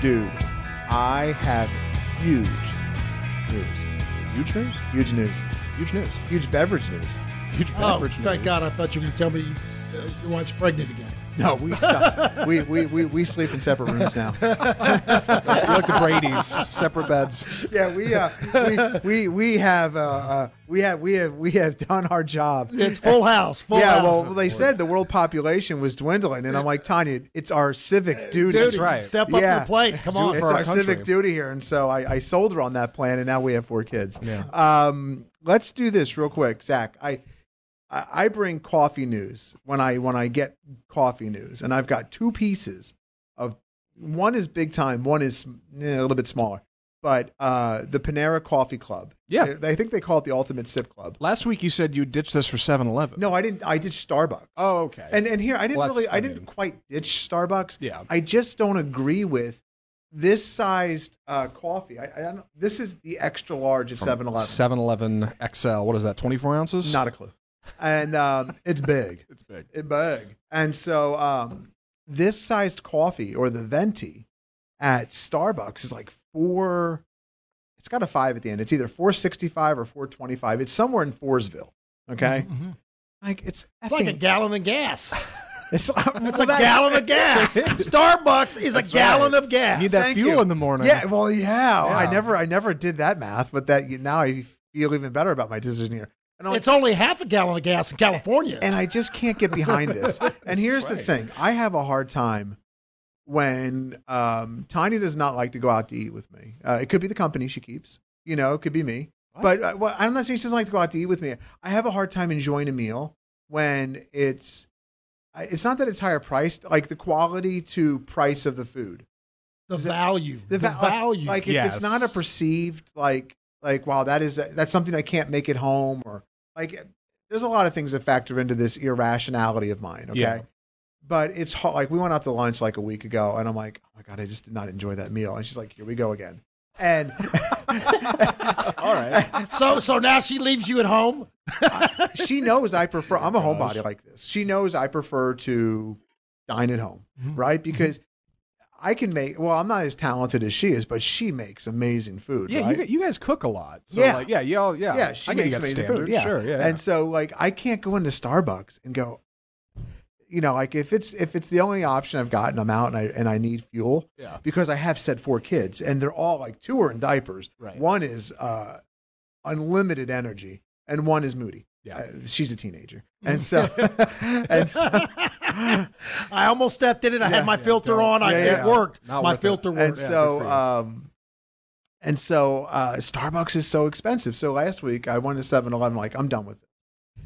Dude, I have huge news. Huge news? Huge news. Huge news. Huge beverage news. Huge Oh, beverage thank. God! I thought you were going to tell me uh, your wife's pregnant again. No, we stop. we, we, we, we sleep in separate rooms now. like the Brady's, separate beds. Yeah, we uh, we, we we have uh, uh, we have we have we have done our job. It's full house. Full yeah, house. well, they said the world population was dwindling, and I'm like, Tanya, it's our civic duty. Dude, right. Step up Yeah. to the plate. Come do it on. for It's our our civic duty here, and so I, I sold her on that plan, and now we have four kids. Yeah. Um, let's do this real quick, Zach. I I I bring coffee news when I when I get coffee news, and I've got two pieces of one is big time, one is eh, a little bit smaller. But uh, the Panera Coffee Club, Yeah. I think they call it the Ultimate Sip Club. Last week you said you ditched this for 7 Eleven. No, I didn't. I did Starbucks. Oh, okay. And and here I didn't Well, really I I didn't mean- quite ditch Starbucks. Yeah. I just don't agree with this sized uh, coffee. I, I don't, this is the extra large of 7-Eleven. 7 Eleven XL. What is that, 24 ounces? Not a clue. And um, it's big. It's big. It's big. And so um, this sized coffee or the venti at Starbucks is like four. It's got a five at the end. It's either four sixty five or four twenty five. It's somewhere in Foresville. Okay, like it's It's like a gallon of gas. It's, It's a gallon of gas. Starbucks is a gallon right. of gas. You need that Thank fuel you. in the morning. Yeah, well, yeah. I never, I never did that math, but that now I feel even better about my decision here. And like, It's only half a gallon of gas in California. and I just can't get behind this. And here's the thing: I have a hard time when um, Tiny does not like to go out to eat with me. Uh, it could be the company she keeps, you know, it could be me. But uh, well, I'm not saying she doesn't like to go out to eat with me. I have a hard time enjoying a meal when it's. It's not that it's higher priced, like the quality to price of the food. the is it- value. The, va- like- value. Like, if it's not a perceived like like wow that is that's something I can't make at home or like there's a lot of things that factor into this irrationality of mine. Okay. Yeah. But it's hard. Like we went out to lunch like a week ago, and I'm like, oh my god, I just did not enjoy that meal. And she's like, here we go again. And All right. so so now she leaves you at home. she knows I prefer. I'm a homebody like this. She knows I prefer to dine at home, Mm-hmm. right? Because I can make. Well, I'm not as talented as she is, but she makes amazing food. Yeah, right? you, you guys cook a lot. So Yeah. Like, yeah, y'all, yeah. yeah, she I makes amazing standards. food. Yeah, Sure, yeah. And so, like, I can't go into Starbucks and go. You know, like if it's if it's the only option I've gotten, I'm out and I and I need fuel, Yeah. because I have said four kids and they're all like two are in diapers. Right. One is uh, unlimited energy and one is moody. Yeah. Uh, she's a teenager, and so and so, I almost stepped in it. I had my filter don't. on. I, Yeah, it yeah. worked. Not my it. filter and worked. Yeah, so good for you. um and so uh starbucks is so expensive so last week i went to 7-eleven like i'm done with it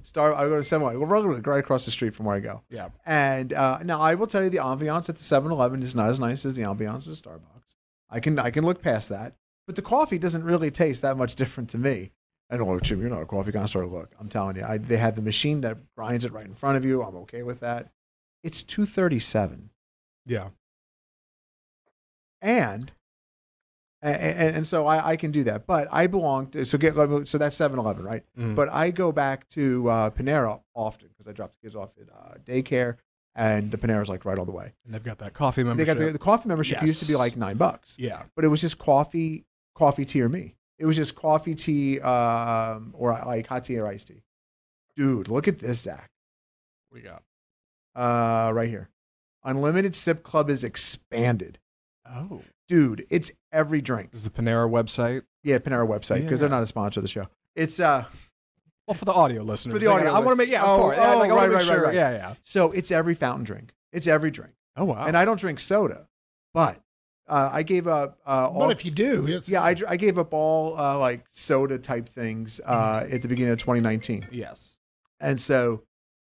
Star, I go to 7 We're right across the street from where I go. Yeah. And uh, now I will tell you the ambiance at the 7-Eleven is not as nice as the ambiance at Starbucks. I can I can look past that, but the coffee doesn't really taste that much different to me. And oh, Jim, you're not a coffee connoisseur. Look, I'm telling you, I, they have the machine that grinds it right in front of you. I'm okay with that. It's two thirty seven, Yeah. and and, and so I, I can do that. But I belong to so get so that's 7-Eleven, right? Mhm. But I go back to uh, Panera often because I drop the kids off at uh, daycare, and the Panera's like right all the way. And they've got that coffee membership. They got the, the coffee membership used to be like nine bucks, yeah. but it was just coffee, coffee tea or me. It was just coffee, tea, um, or like hot tea or iced tea. Dude, look at this, Zach. We got. Uh, right here. Unlimited Sip Club is expanded. Oh, Dude, it's every drink. is the Panera website? Yeah, Panera website because they're not a sponsor of the show. It's uh Well, for the audio listeners. For the Like, audio I want to make. Yeah, listeners. of Oh, course. Yeah, oh, like, I wanna right, right, right, right. Yeah, yeah. so it's every fountain drink. It's every drink. Oh wow. And I don't drink soda, but uh, I gave up uh, all. But if you do, it's, yeah, I, I gave up all uh, like soda type things uh, at the beginning of 2019, yes. and so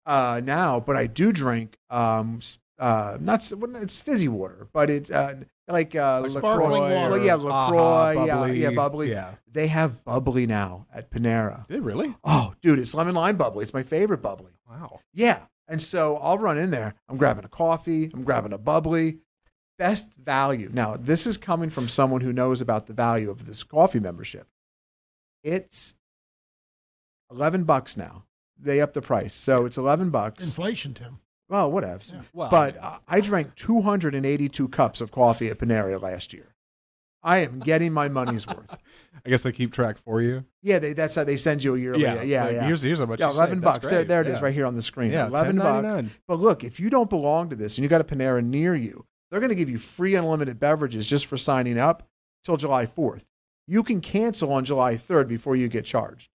uh, now, but I do drink um, uh, not well, it's fizzy water, but it's uh, like uh, Like LaCroix. sparkling water. Well, yeah, Lacroix. yeah, bubbly. yeah, bubbly. Yeah. They have bubbly now at Panera. Did really? Oh, dude, it's lemon lime bubbly. It's my favorite bubbly. Wow. Yeah. And so I'll run in there. I'm grabbing a coffee. I'm grabbing a bubbly. Best value. Now, this is coming from someone who knows about the value of this coffee membership. It's 11 bucks now. They up the price. So it's 11 bucks. inflation, Tim. Well, whatevs. Well, But uh, I drank 282 cups of coffee at Panera last year. I am getting my money's worth. I guess they keep track for you. Yeah, they, that's how they send you a yearly. Yeah, yeah. like, yeah. Here's here's how much. Yeah, you eleven bucks. There, there it is, Yeah. right here on the screen. Yeah, eleven bucks. $10.99. But look, if you don't belong to this and you got a Panera near you, they're going to give you free unlimited beverages just for signing up till July fourth. You can cancel on July third before you get charged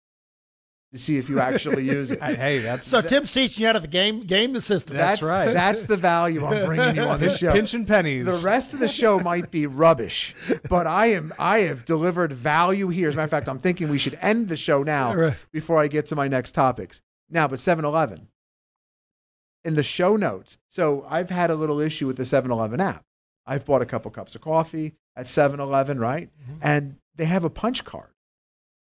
to see if you actually use it. Hey, Hey, that's So Tim's teaching you how to the game game the system. That's right. That's the value I'm bringing you on this show. Pinch and pennies. The rest of the show might be rubbish, but I am I have delivered value here. As a matter of fact, I'm thinking we should end the show now before I get to my next topics. Now, but 7-Eleven in the show notes. So I've had a little issue with the 7-Eleven app. I've bought a couple cups of coffee at 7-Eleven, right? Mm-hmm. And they have a punch card.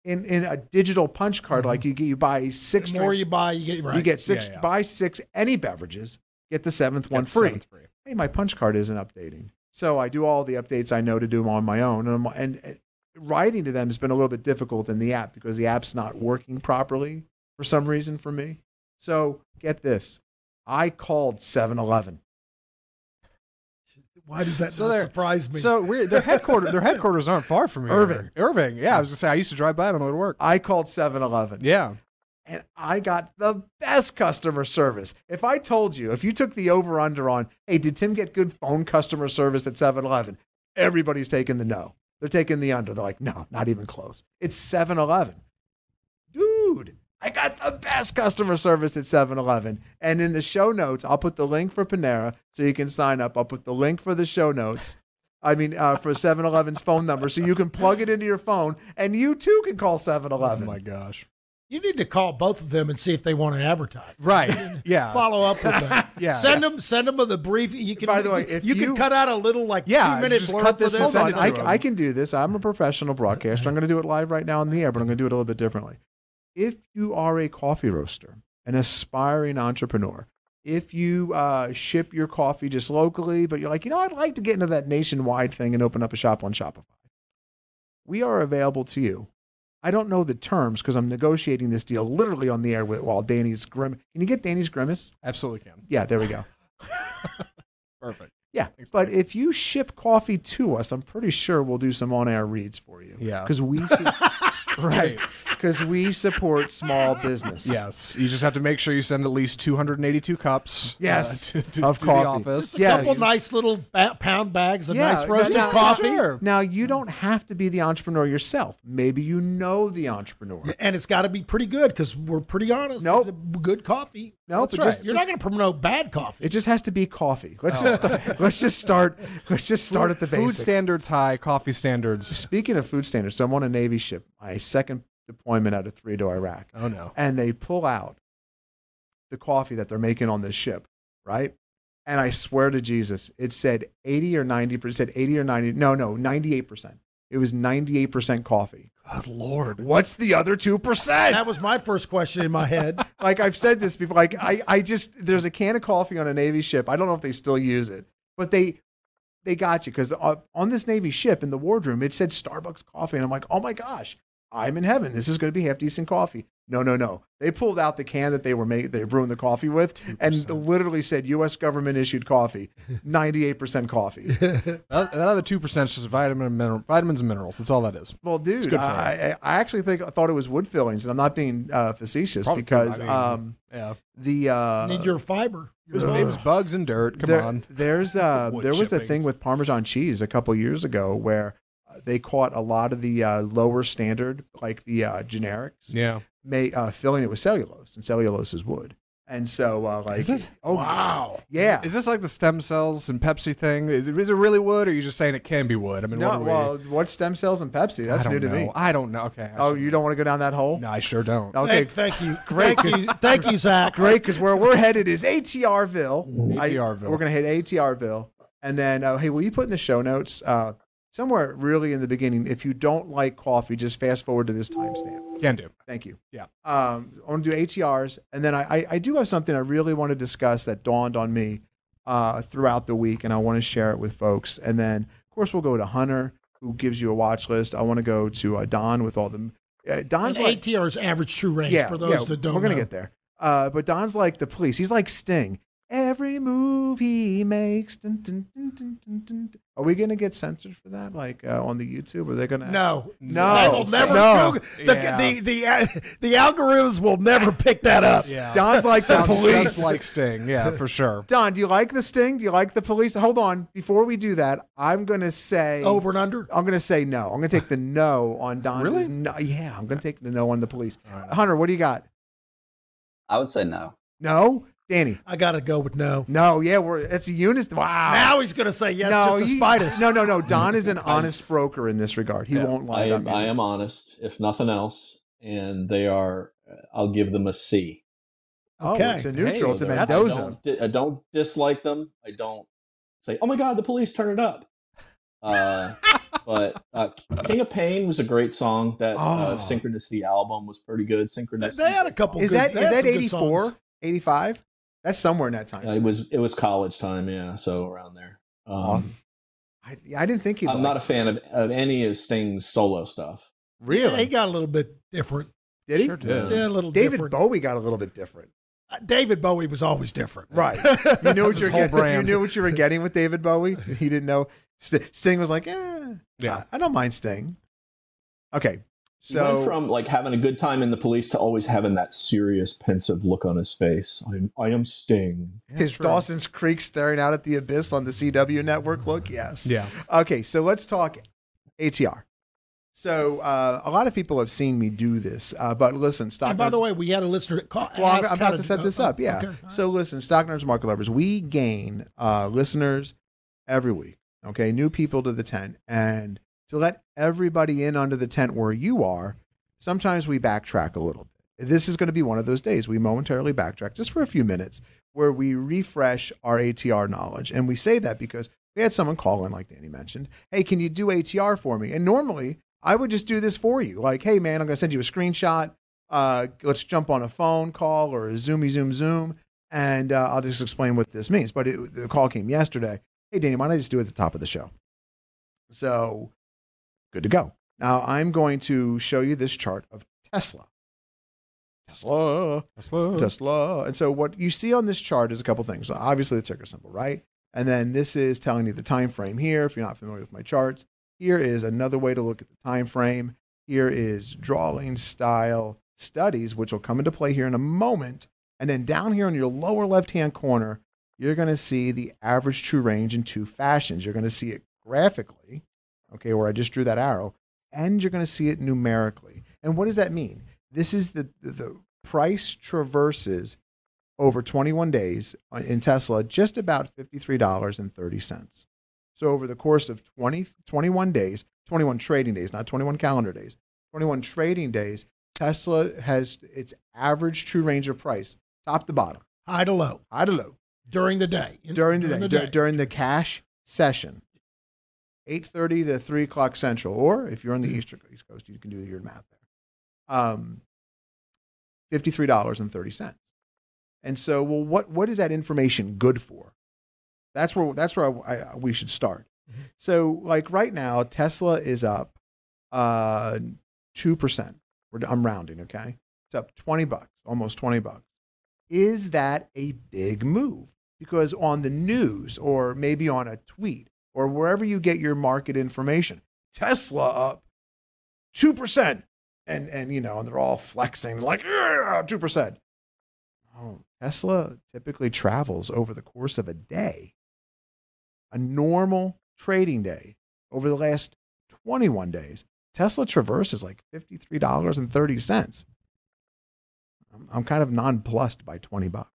In in a digital punch card, like mm-hmm. you get you buy six the more drinks, you buy, you get right. you get six Yeah, yeah. buy six any beverages, get the seventh Get one the free seventh free. hey, my punch card isn't updating. So I do all the updates I know to do on my own. And, and writing to them has been a little bit difficult in the app because the app's not working properly for some reason for me. So get this I called 7 Eleven. Why does that So not they're- surprise me? So weird. Their headquarters. Their headquarters aren't far from here. Irving. Irving. Yeah, I was gonna say I used to drive by on the way to work. I called 7 Eleven. Yeah. And I got the best customer service. If I told you, if you took the over under on, hey, did Tim get good phone customer service at 7 Eleven? Everybody's taking the no. They're taking the under. They're like, no, not even close. It's 7 Eleven. Dude, I got the best customer service at 7 Eleven. And in the show notes, I'll put the link for Panera so you can sign up. I'll put the link for the show notes. I mean, uh, for 7 Eleven's phone number so you can plug it into your phone and you too can call 7 Oh Eleven. my gosh. you need to call both of them and see if they want to advertise. Right. Yeah. Follow up with them. Yeah. Send them. Send them the brief. You can. By the way, if you, you- can cut out a little like Yeah, two minute just blurb cut for this and this. Hold on, I. I can do this. I'm a professional broadcaster. I'm going to do it live right now in the air, but I'm going to do it a little bit differently. If you are a coffee roaster, an aspiring entrepreneur, if you uh, ship your coffee just locally, but you're like, you know, I'd like to get into that nationwide thing and open up a shop on Shopify, we are available to you. I don't know the terms because I'm negotiating this deal literally on the air with, while Danny's grim. Can you get Danny's grimace? Absolutely can. Yeah, there we go. Perfect. Yeah, Thanks, but buddy. if you ship coffee to us, I'm pretty sure we'll do some on-air reads for you. Yeah. because we see, right because we support small business. Yes. You just have to make sure you send at least 282 cups. uh, Yes, to, to, of to coffee. the office. Yeah. couple Yes. nice little ba- pound bags of Yeah, nice roasted now- coffee. Sure. Now you don't have to be the entrepreneur yourself. Maybe you know the entrepreneur. And it's got to be pretty good because we're pretty honest. Nope. Good coffee. No, That's right. just, You're just- not going to promote bad coffee. it just has to be coffee. Let's just start, let's just start let's just start at the Food standards high, coffee standards. Speaking of food standards, so I'm on a Navy ship, my second deployment out of three to Iraq. Oh no. and they pull out the coffee that they're making on this ship, right? And I swear to Jesus, it said 80 or 90 percent, 80 or 90, no, no, 98 percent. It was 98 percent coffee. Good lord. What's the other two percent? that was my first question in my head. Like I've said this before. Like I, I just there's a can of coffee on a Navy ship. I don't know if they still use it, but they they got you because uh, on this Navy ship in the wardroom it said Starbucks coffee, and I'm like, oh my gosh, I'm in heaven. This is going to be half decent coffee. No, no, no. They pulled out the can that they were made, they brewing the coffee with, and literally said U.S. government issued coffee, ninety-eight percent coffee. That, that other two percent is just vitamin and mineral, vitamins and minerals. That's all that is. Well, dude, I, I I actually think I thought it was wood fillings, and I'm not being uh, facetious Probably- because I mean, um, Yeah, the uh, Need your fiber. it was, it was bugs and dirt. Come there, on. There's uh, there was a thing with Parmesan cheese a couple years ago where they caught a lot of the uh, lower standard, like the uh, generics, Yeah. may uh, filling it with cellulose, and cellulose is wood. And so, uh, like, Is it? oh Wow. yeah, Is this like the stem cells and Pepsi thing? Is it, is it really wood, or are you just saying it can be wood? I mean, no, what are we, well, what stem cells and Pepsi? That's new to know. me. I don't know. Okay. I Oh, should- you don't want to go down that hole? No, I sure don't. Okay, Thank, thank you. Thank you. Thank you, Zach. great because where we're headed is ATRville. I- ATRville. we're gonna hit ATRville, and then uh, hey, will you put in the show notes uh, somewhere really in the beginning? If you don't like coffee, just fast forward to this timestamp. Can do. Thank you. Yeah. Um, I want to do ATRs, and then I, I, I do have something I really want to discuss that dawned on me uh, throughout the week, and I want to share it with folks. And then, of course, we'll go to Hunter, who gives you a watch list. I want to go to uh, Don with all the. Uh, And Don's like ATR's average true range yeah, for those yeah, that don't We're gonna know. get there. Uh, but Don's like the police. He's like Sting. Every move he makes. Dun, dun, dun, dun, dun, dun. Are we gonna get censored for that? Like uh, on the YouTube? Are they gonna? No, No. Will never. No. Google- The, Yeah. the, the, uh, the algorithms will never pick that up. Yeah. Don's like the Sounds police. just like Sting. Yeah, for sure. Don, do you like the Sting? Do you like the police? Hold on. Before we do that, I'm gonna say Over and under. I'm gonna say no. I'm gonna take the no on Don. Really? No, yeah, I'm gonna take the no on the police. Hunter, what do you got? I would say no. No, Danny. I got to go with no. No, yeah, we're it's a unit. Wow. Now he's going to say yes no, just to he- spite us. no, no, no. Don is an honest broker in this regard. He won't lie I about am, I am honest, if nothing else, and they are. I'll give them a C. Oh, Okay. it's a neutral. Hey, it's a that's- I don't, I don't dislike them. I don't say, "Oh my God, the police turn it up." Uh, but uh, King of Pain was a great song. That uh, Oh. Synchronicity album was pretty good. They, Synchronicity. they had a couple. Is good, that they is that 84, songs. 85? That's somewhere in that time. Uh, it was it was college time, yeah. So around there. Um, Awesome. I, I didn't think he. I'm not a fan of, of any of Sting's solo stuff. really. Yeah, he got a little bit different. did he? Sure did. Yeah, a little David different. Bowie got a little bit different. Uh, David Bowie was always different. Right. You knew what you were whole getting. You knew what you were getting with David Bowie. He didn't know. Sting was like, eh, Yeah. I, I don't mind Sting. Okay. He went from like having a good time in the police to always having that serious, pensive look on his face. I'm, I am Sting. his Dawson's Creek staring out at the abyss on the CW network look, yes. Yeah. Okay, so let's talk ATR. So uh, a lot of people have seen me do this, uh, but listen, stock. And by the way, we had a listener that called. well, I'm, I'm about to set uh, this uh, up. Yeah. okay, all right. So listen, stock nerds, market lovers, we gain uh, listeners every week. Okay, new people to the tent, and to let everybody in under the tent where you are, sometimes we backtrack a little bit. This is going to be one of those days we momentarily backtrack just for a few minutes, where we refresh our ATR knowledge, and we say that because we had someone call in, like Danny mentioned, "Hey, can you do ATR for me?" And normally I would just do this for you, like, "Hey, man, I'm going to send you a screenshot." uh, let's jump on a phone call or a zoomy zoom zoom, and uh, I'll just explain what this means. But it, the call came yesterday. Hey, Danny, why don't I just do it at the top of the show? So good to go. Now I'm going to show you this chart of Tesla. Tesla. Tesla. Tesla. And so what you see on this chart is a couple things. Obviously the ticker symbol, right? And then this is telling you the time frame here. If you're not familiar with my charts, here is another way to look at the time frame. Here is drawing style studies, which will come into play here in a moment. And then down here on your lower left hand corner, you're going to see the average true range in two fashions. You're going to see it graphically, okay, where I just drew that arrow, and you're going to see it numerically. And what does that mean? This is the, the price traverses over 21 days in Tesla just about $53.30. So over the course of 20, 21 days, 21 trading days, not 21 calendar days, 21 trading days, Tesla has its average true range of price, top to bottom, High to low high to low, during the day. In- during the day, dur- during the cash session, 8.30 to 3 o'clock central, or if you're on the East, East Coast, you can do your math there. Um, $53.30. And so, well, what, what is that information good for? That's where, that's where I, I, we should start. So, like right now, Tesla is up uh, 2%. We're, I'm rounding, okay? It's up 20 bucks, almost 20 bucks. Is that a big move? Because on the news or maybe on a tweet or wherever you get your market information, Tesla up 2%. And, and you know, and they're all flexing like, yeah, 2%. Oh, Tesla typically travels over the course of a day. A normal trading day over the last 21 days, Tesla traverses like $53.30. I'm, I'm kind of nonplussed by 20 bucks.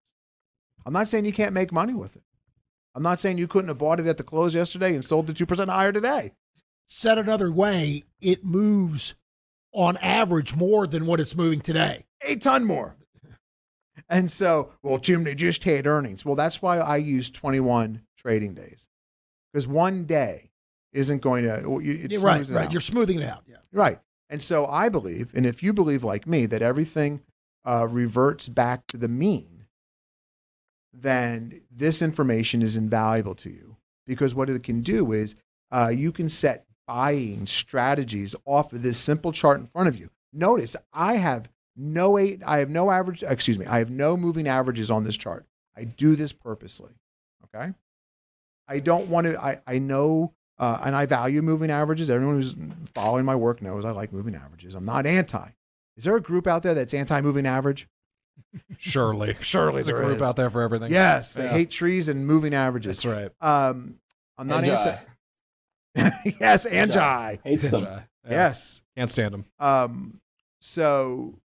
I'm not saying you can't make money with it. I'm not saying you couldn't have bought it at the close yesterday and sold it 2% higher today. Said another way, it moves on average more than what it's moving today. a ton more. And so, well, Jim, they just had earnings. Well, that's why I use 21 trading days because one day isn't going to. well, you- It Yeah, right, right. out. You're smoothing it out. Yeah. Right. And so I believe, and if you believe like me, that everything uh, reverts back to the mean, then this information is invaluable to you because what it can do is uh, you can set buying strategies off of this simple chart in front of you. Notice I have no eight, I have no average, excuse me, I have no moving averages on this chart. I do this purposely. Okay. I don't want to, I, I know uh, and I value moving averages. Everyone who's following my work knows I like moving averages. I'm not anti. Is there a group out there that's anti moving average? Surely. Surely There's a there group is. out there for everything. Yes, they Yeah. hate trees and moving averages. That's right. Um, I'm not Angi. anti. yes, angi. Hates them. Yeah. Yes. Can't stand them. Um, so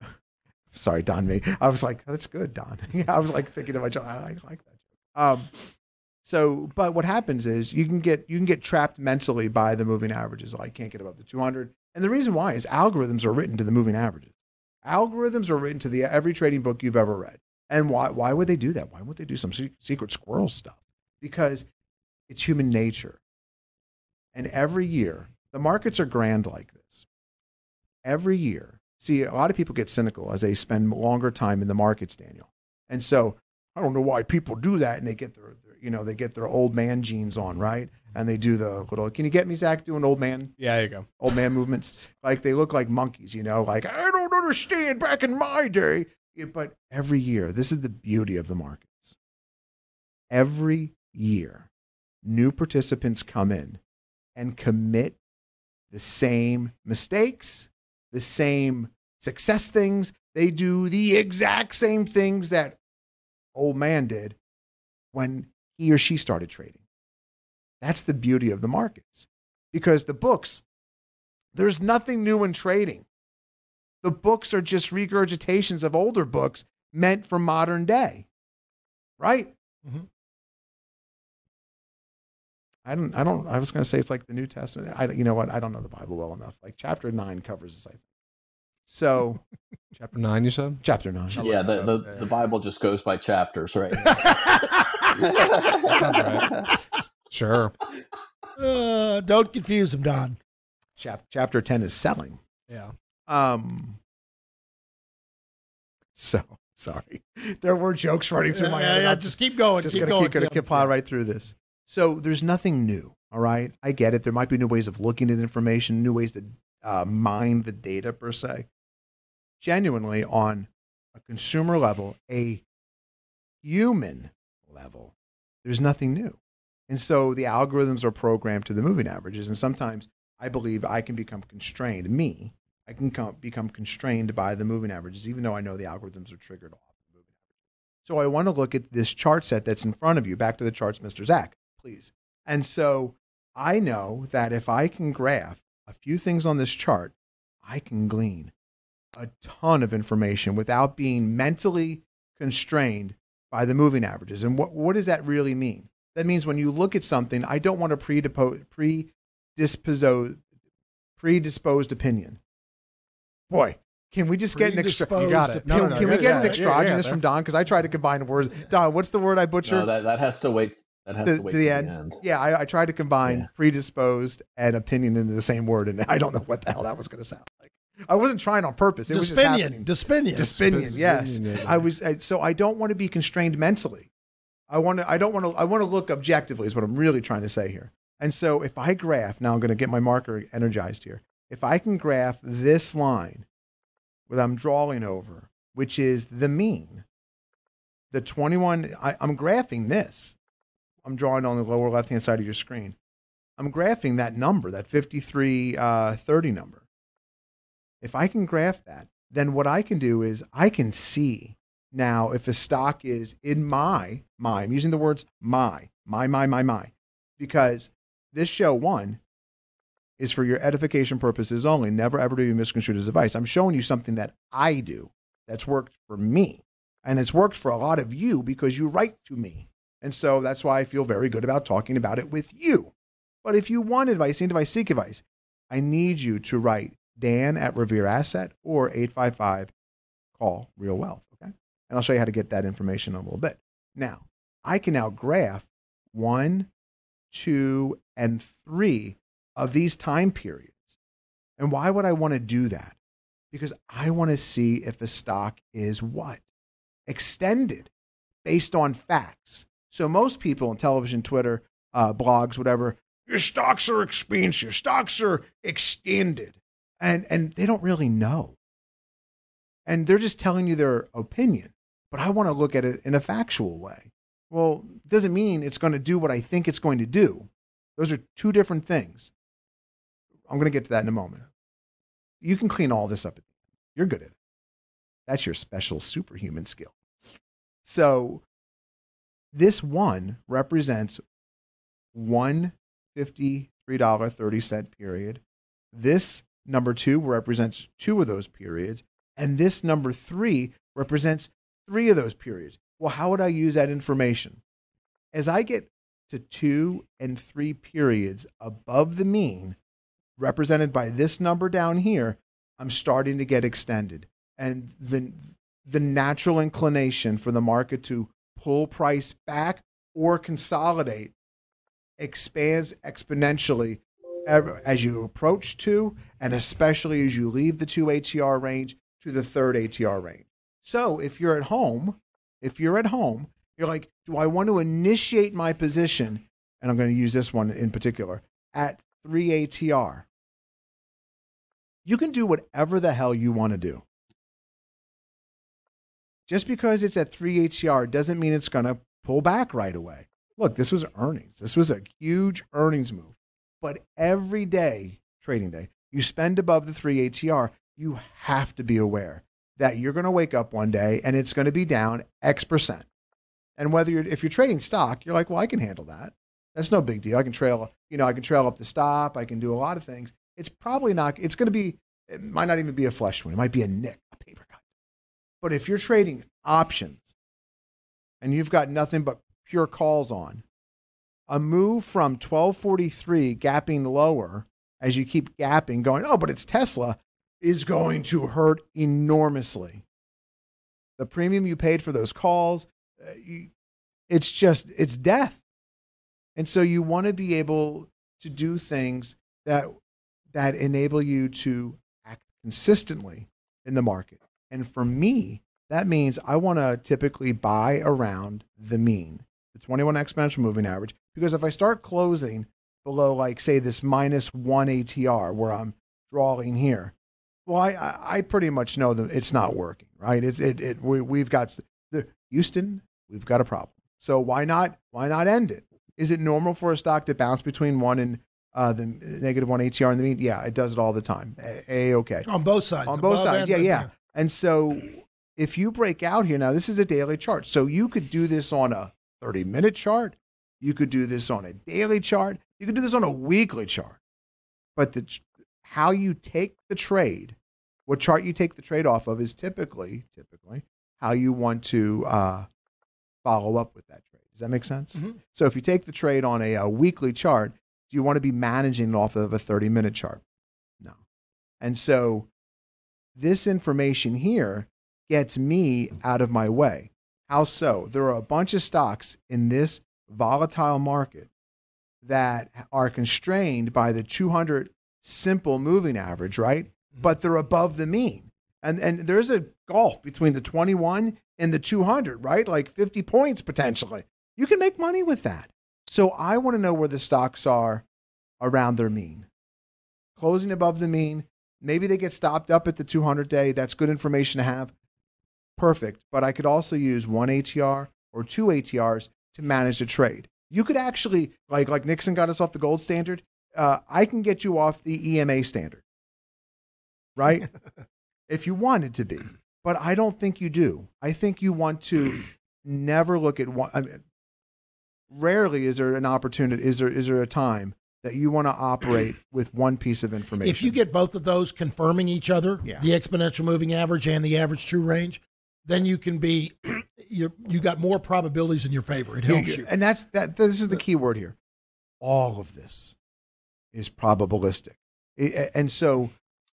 sorry, Don. Me. I was like, that's good, Don. I was like thinking of my job. I like that. Um, so, but what happens is you can get you can get trapped mentally by the moving averages. I can't get above the 200, and the reason why is algorithms are written to the moving averages. Algorithms are written to the every trading book you've ever read. And why why would they do that? Why would they do some secret squirrel stuff? Because it's human nature. And every year, the markets are grand like this. Every year, see, a lot of people get cynical as they spend longer time in the markets, Daniel. And so I don't know why people do that, and they get their, their you know, they get their old man jeans on, right? And they do the little. Can you get me, Zach, doing old man Yeah, there you go. old man movements. Like they look like monkeys, you know, like I don't understand back in my day. But every year, this is the beauty of the markets. Every year, new participants come in and commit the same mistakes, the same success things. They do the exact same things that old man did when he or she started trading. That's the beauty of the markets because the books, there's nothing new in trading. The books are just regurgitations of older books meant for modern day, right? Mhm. I don't. I don't. I was going to say it's like the New Testament. I. You know what? I don't know the Bible well enough. Like chapter nine covers this. I think. So, Chapter nine, you said? chapter nine. Yeah, the, the, the Bible just goes by chapters, right? sounds right. Sure. Uh, don't confuse them, Don. Chap, chapter ten is selling. Yeah. Um. So sorry, there were jokes running through my yeah, head. yeah, I'm just keep going. just keep gonna going. keep gonna Tim. keep plow right through this. So there's nothing new. All right, I get it. There might be new ways of looking at information, new ways to uh, mine the data per se. Genuinely, on a consumer level, a human level, there's nothing new. And so the algorithms are programmed to the moving averages. And sometimes I believe I can become constrained. Me, I can come, become constrained by the moving averages, even though I know the algorithms are triggered off the moving averages. So I want to look at this chart set that's in front of you. Back to the charts, Mr. Zach, please. And so I know that if I can graph a few things on this chart, I can glean a ton of information without being mentally constrained by the moving averages. And what, what does that really mean? That means when you look at something, I don't want a predisposed, predisposed opinion. Boy, can we just get an extra? You got it. No, Can, no, no, can we get yeah, an yeah, extragenous yeah. from Don? Because I tried to combine words. Don, what's the word I butchered? no, that, that has to wait. That has to, to wait to to the end. Yeah, I, I tried to combine Yeah. predisposed and opinion into the same word, and I don't know what the hell that was going to sound like. I wasn't trying on purpose. It was just happening. Dispinion. Dispinion. Dispinion, yes. Dispinion. I was I, so I don't want to be constrained mentally. I want to I don't want to I want to look objectively is what I'm really trying to say here. And so if I graph, now I'm going to get my marker energized here. If I can graph this line what I'm drawing over, which is the mean. The 21, I, I'm graphing this. I'm drawing on the lower left hand side of your screen. I'm graphing that number, that 5330 uh, number. If I can graph that, then what I can do is I can see now if a stock is in my, my, I'm using the words my, my, my, my, my, because this show one is for your edification purposes only, never ever to be misconstrued as advice. I'm showing you something that I do that's worked for me. And it's worked for a lot of you because you write to me. And so that's why I feel very good about talking about it with you. But if you want advice, need advice, seek advice, I need you to write Dan at Revere Asset or 855 call Real Wealth. And I'll show you how to get that information in a little bit. Now, I can now graph one, two, and three of these time periods. And why would I want to do that? Because I want to see if a stock is what? Extended based on facts. So most people on television, Twitter, uh, blogs, whatever, your stocks are expensive, stocks are extended. And, and they don't really know. And they're just telling you their opinion. But I want to look at it in a factual way. Well, doesn't mean it's going to do what I think it's going to do. Those are two different things. I'm going to get to that in a moment. You can clean all this up. You're good at it. That's your special superhuman skill. So this one represents one $53.30 period. This number two represents two of those periods. And this number three represents three of those periods. Well, how would I use that information? As I get to two and three periods above the mean, represented by this number down here, I'm starting to get extended. And the, the natural inclination for the market to pull price back or consolidate expands exponentially as you approach two, and especially as you leave the two ATR range to the third ATR range. So if you're at home, if you're at home, you're like, do I want to initiate my position? And I'm going to use this one in particular at 3 ATR. You can do whatever the hell you want to do. Just because it's at 3 ATR doesn't mean it's going to pull back right away. Look, this was earnings. This was a huge earnings move. But every day, trading day, you spend above the 3 ATR, you have to be aware that you're going to wake up one day and it's going to be down X percent. And whether you're, if you're trading stock, you're like, well, I can handle that. That's no big deal. I can trail, you know, I can trail up the stop. I can do a lot of things. It's probably not, it's going to be, it might not even be a flush one. It might be a nick, a paper cut. But if you're trading options and you've got nothing but pure calls on, a move from 1243 gapping lower as you keep gapping, going, oh, but it's Tesla, is going to hurt enormously. The premium you paid for those calls, uh, it's just, it's death. And so you want to be able to do things that that enable you to act consistently in the market. And for me, that means I want to typically buy around the mean, the 21 exponential moving average, because if I start closing below, like, say, this minus one ATR where I'm drawing here, well, I, I, pretty much know that it's not working, right? It's, it, it, we, we've got the Houston, we've got a problem. So why not, why not end it? Is it normal for a stock to bounce between one and uh, the negative one ATR in the mean? Yeah, it does it all the time. A okay. on both sides. On both sides. Yeah, yeah. And so if you break out here, now this is a daily chart. So you could do this on a 30 minute chart. You could do this on a daily chart. You could do this on a weekly chart. But the how you take the trade, what chart you take the trade off of is typically, typically how you want to uh, follow up with that trade. Does that make sense? So if you take the trade on a, a weekly chart, do you want to be managing it off of a 30 minute chart? No. And so this information here gets me out of my way. How so? There are a bunch of stocks in this volatile market that are constrained by the 200 simple moving average, right? But they're above the mean. And, and there's a gulf between the 21 and the 200, right? Like 50 points potentially. You can make money with that. So I want to know where the stocks are around their mean. Closing above the mean, Maybe they get stopped up at the 200 day. That's good information to have. Perfect. But I could also use one ATR or two ATRs to manage the trade. You could actually, like like Nixon got us off the gold standard. Uh, I can get you off the EMA standard, right? if you wanted to be. But I don't think you do. I think you want to never look at one. I mean, rarely is there an opportunity. Is there is there a time that you want to operate with one piece of information? If you get both of those confirming each other, Yeah. the exponential moving average and the average true range, then you can be you you got more probabilities in your favor. It helps you. And that's that. This is the key word here. All of this is probabilistic, and so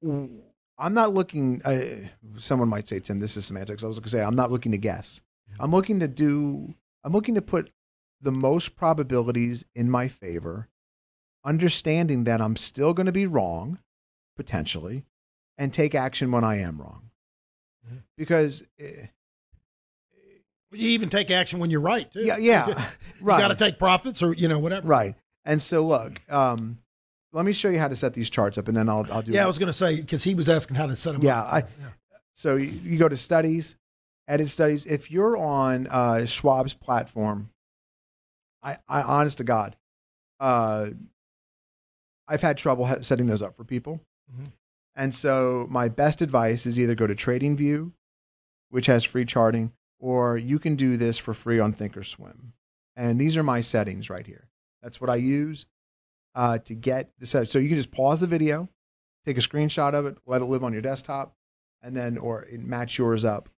I'm not looking. Uh, someone might say, "Tim, this is semantics." I was going to say, I'm not looking to guess. I'm looking to do. I'm looking to put the most probabilities in my favor, understanding that I'm still going to be wrong, potentially, and take action when I am wrong, because. eh, You even take action when you're right. Too. Yeah, yeah, you right. got to take profits or you know whatever. Right. And so look, um, let me show you how to set these charts up, and then I'll I'll do. Yeah, I was going to say because he was asking how to set them up. Yeah, up. I. So you, you go to studies, edit studies. If you're on uh, Schwab's platform, I, I honest to God, uh, I've had trouble ha- setting those up for people, Mhm. and so my best advice is either go to TradingView, which has free charting, or you can do this for free on Thinkorswim. And these are my settings right here. That's what I use uh, to get the set. So you can just pause the video, take a screenshot of it, let it live on your desktop, and then or match yours up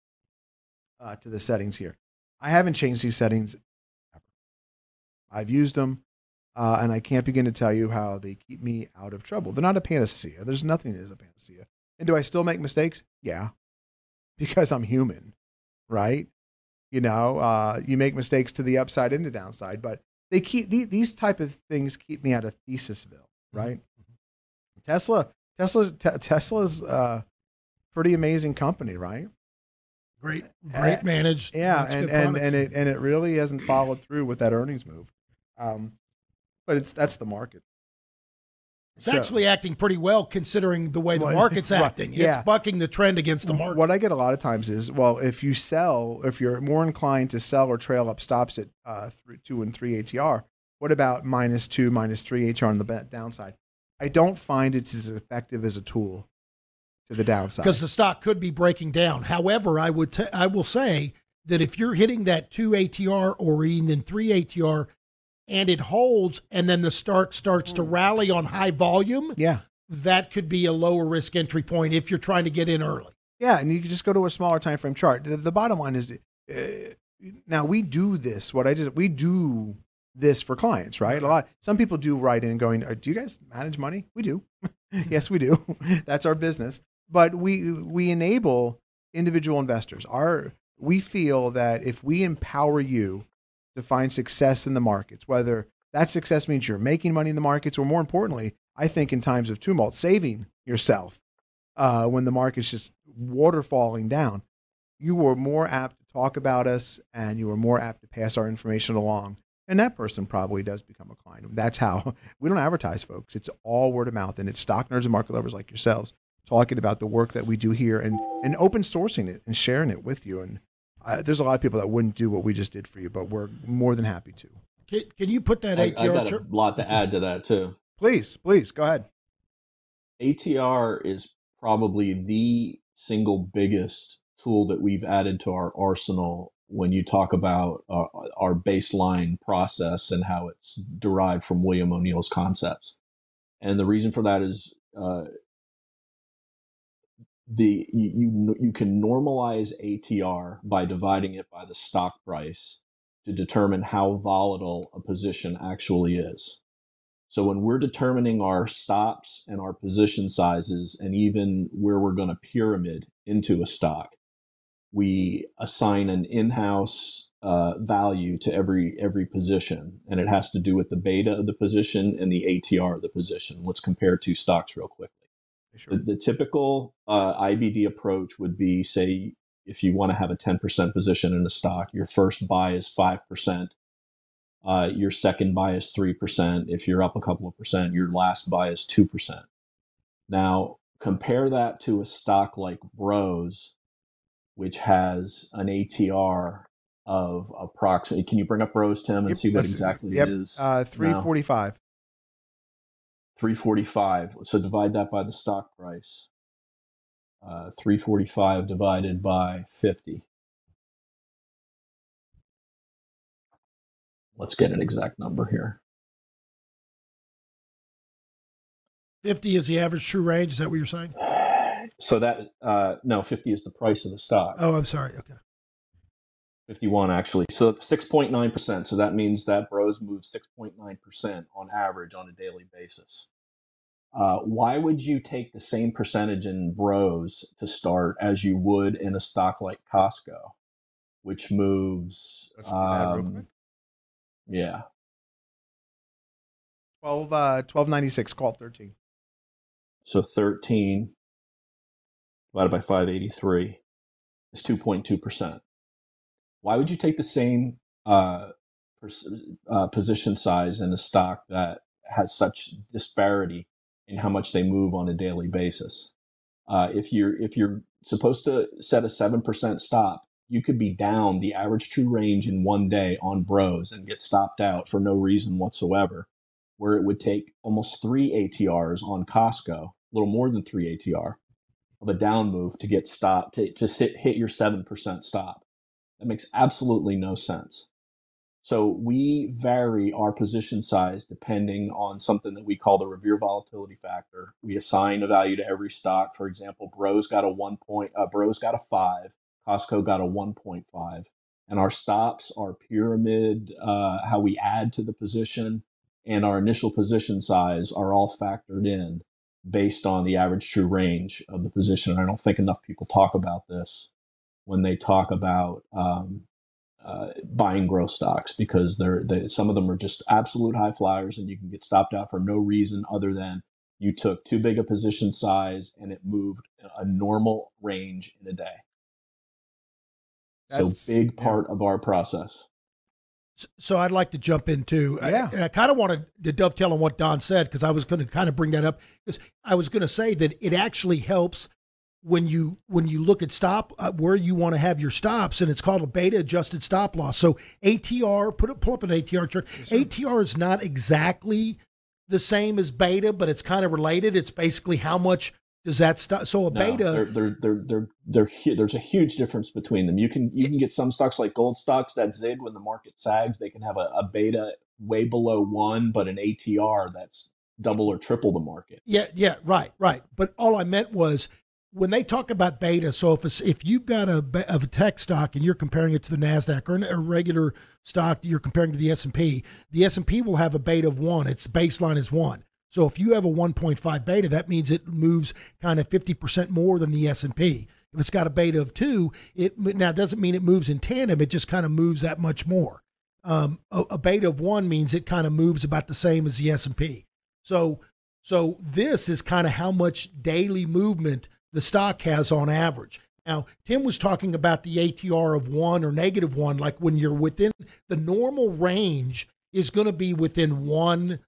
uh, to the settings here. I haven't changed these settings ever. I've used them, uh, and I can't begin to tell you how they keep me out of trouble. They're not a panacea. There's nothing that is a panacea. And do I still make mistakes? Yeah, because I'm human, right? You know, uh, you make mistakes to the upside and the downside, but they keep the- these type of things keep me out of thesisville, right? Tesla, Tesla, te- Tesla's uh, pretty amazing company, right? Great, great Uh, managed. Yeah, and and, and it and it really hasn't followed through with that earnings move. Um, but it's that's the market. It's So- actually acting pretty well considering the way the Well, market's right, acting. yeah. It's bucking the trend against the market. What I get a lot of times is, well, if you sell, if you're more inclined to sell or trail up stops at uh, two and three ATR, what about minus two, minus three ATR on the downside? I don't find it's as effective as a tool to the downside. because the stock could be breaking down. However, I would t- I will say that if you're hitting that two ATR or even three ATR, and it holds, and then the start starts to rally on high volume, yeah, that could be a lower risk entry point if you're trying to get in early. Yeah, and you can just go to a smaller time frame chart. The, the bottom line is, uh, now we do this. What I just we do this for clients, right? A lot. Some people do write in going, "Uh, "Do you guys manage money?" We do. yes, we do. That's our business. But we we enable individual investors. Our we feel that if we empower you to find success in the markets, whether that success means you're making money in the markets, or more importantly, I think in times of tumult, saving yourself uh, when the market's just waterfalling down, you are more apt to talk about us and you are more apt to pass our information along. And that person probably does become a client. That's how we don't advertise, folks. It's all word of mouth, and it's stock nerds and market lovers like yourselves talking about the work that we do here and, and open sourcing it and sharing it with you. And uh, there's a lot of people that wouldn't do what we just did for you, but we're more than happy to. Can, can you put that I, ATR I got a lot to add to that too. Please, please go ahead. ATR is probably the single biggest tool that we've added to our arsenal when you talk about uh, our baseline process and how it's derived from William O'Neill's concepts. And the reason for that is uh, the you, you you can normalize ATR by dividing it by the stock price to determine how volatile a position actually is. So when we're determining our stops and our position sizes and even where we're going to pyramid into a stock, we assign an in-house uh, value to every every position, and it has to do with the beta of the position and the ATR of the position. Let's compare two stocks real quickly. Sure. The, the, typical uh, IBD approach would be, say, if you want to have a 10% position in a stock, your first buy is 5%. Uh, your second buy is 3%. If you're up a couple of percent, your last buy is 2%. Now, compare that to a stock like Bros, which has an ATR of approximately. Can you bring up Bros, Tim, and yep, see what exactly yep. it is? Uh, 345. 345. So divide that by the stock price. Uh, 345 divided by 50. Let's get an exact number here. 50 is the average true range. Is that what you're saying? So that, uh, no, 50 is the price of the stock. Oh, I'm sorry. Okay. 51 actually. So 6.9%. So that means that Bros moves 6.9% on average on a daily basis. Uh, why would you take the same percentage in Bros to start as you would in a stock like Costco, which moves? Let's do real um, yeah. 12, uh, 1296, call 13. So 13 divided by 583 is 2.2%. Why would you take the same uh, pers- uh, position size in a stock that has such disparity in how much they move on a daily basis? Uh, if you're if you're supposed to set a seven percent stop, you could be down the average true range in one day on Bros and get stopped out for no reason whatsoever. Where it would take almost three ATRs on Costco, a little more than three ATR of a down move to get stopped to hit your seven percent stop. That makes absolutely no sense. So we vary our position size depending on something that we call the Revere volatility factor. We assign a value to every stock. For example, Bros got a one point, uh, Bros got a five, Costco got a one point five, and our stops, our pyramid, uh, how we add to the position, and our initial position size are all factored in based on the average true range of the position. I don't think enough people talk about this when they talk about um, uh, buying growth stocks because they're they, some of them are just absolute high flyers and you can get stopped out for no reason other than you took too big a position size and it moved a normal range in a day. That's- so big yeah. part of our process. So I'd like to jump into. I- Yeah. and I, kind of wanted to dovetail on what Don said because I was going to kind of bring that up because I was going to say that it actually helps when you when you look at stop uh, where you want to have your stops and it's called a beta adjusted stop loss. So ATR put it pull up an ATR chart. ATR is not exactly the same as beta, but it's kind of related. It's basically how much does that stop. So a No, beta. they're, they're, they're, they're, there's a huge difference between them. You can you can get some stocks like gold stocks that zig when the market sags. They can have a, a beta way below one, but an ATR that's double or triple the market. Yeah, yeah, right, right. But all I meant was when they talk about beta. So if if you've got a of a tech stock and you're comparing it to the Nasdaq or a regular stock that you're comparing to the S and P, the S and P will have a beta of one. Its baseline is one. So if you have a 1.5 beta, that means it moves kind of 50% more than the S and P. If it's got a beta of two, it now it doesn't mean it moves in tandem. It just kind of moves that much more. Um, a, a beta of one means it kind of moves about the same as the S and P. So so this is kind of how much daily movement the stock has on average. Now, Tim was talking about the ATR of one or negative one, like when you're within the normal range is going to be within one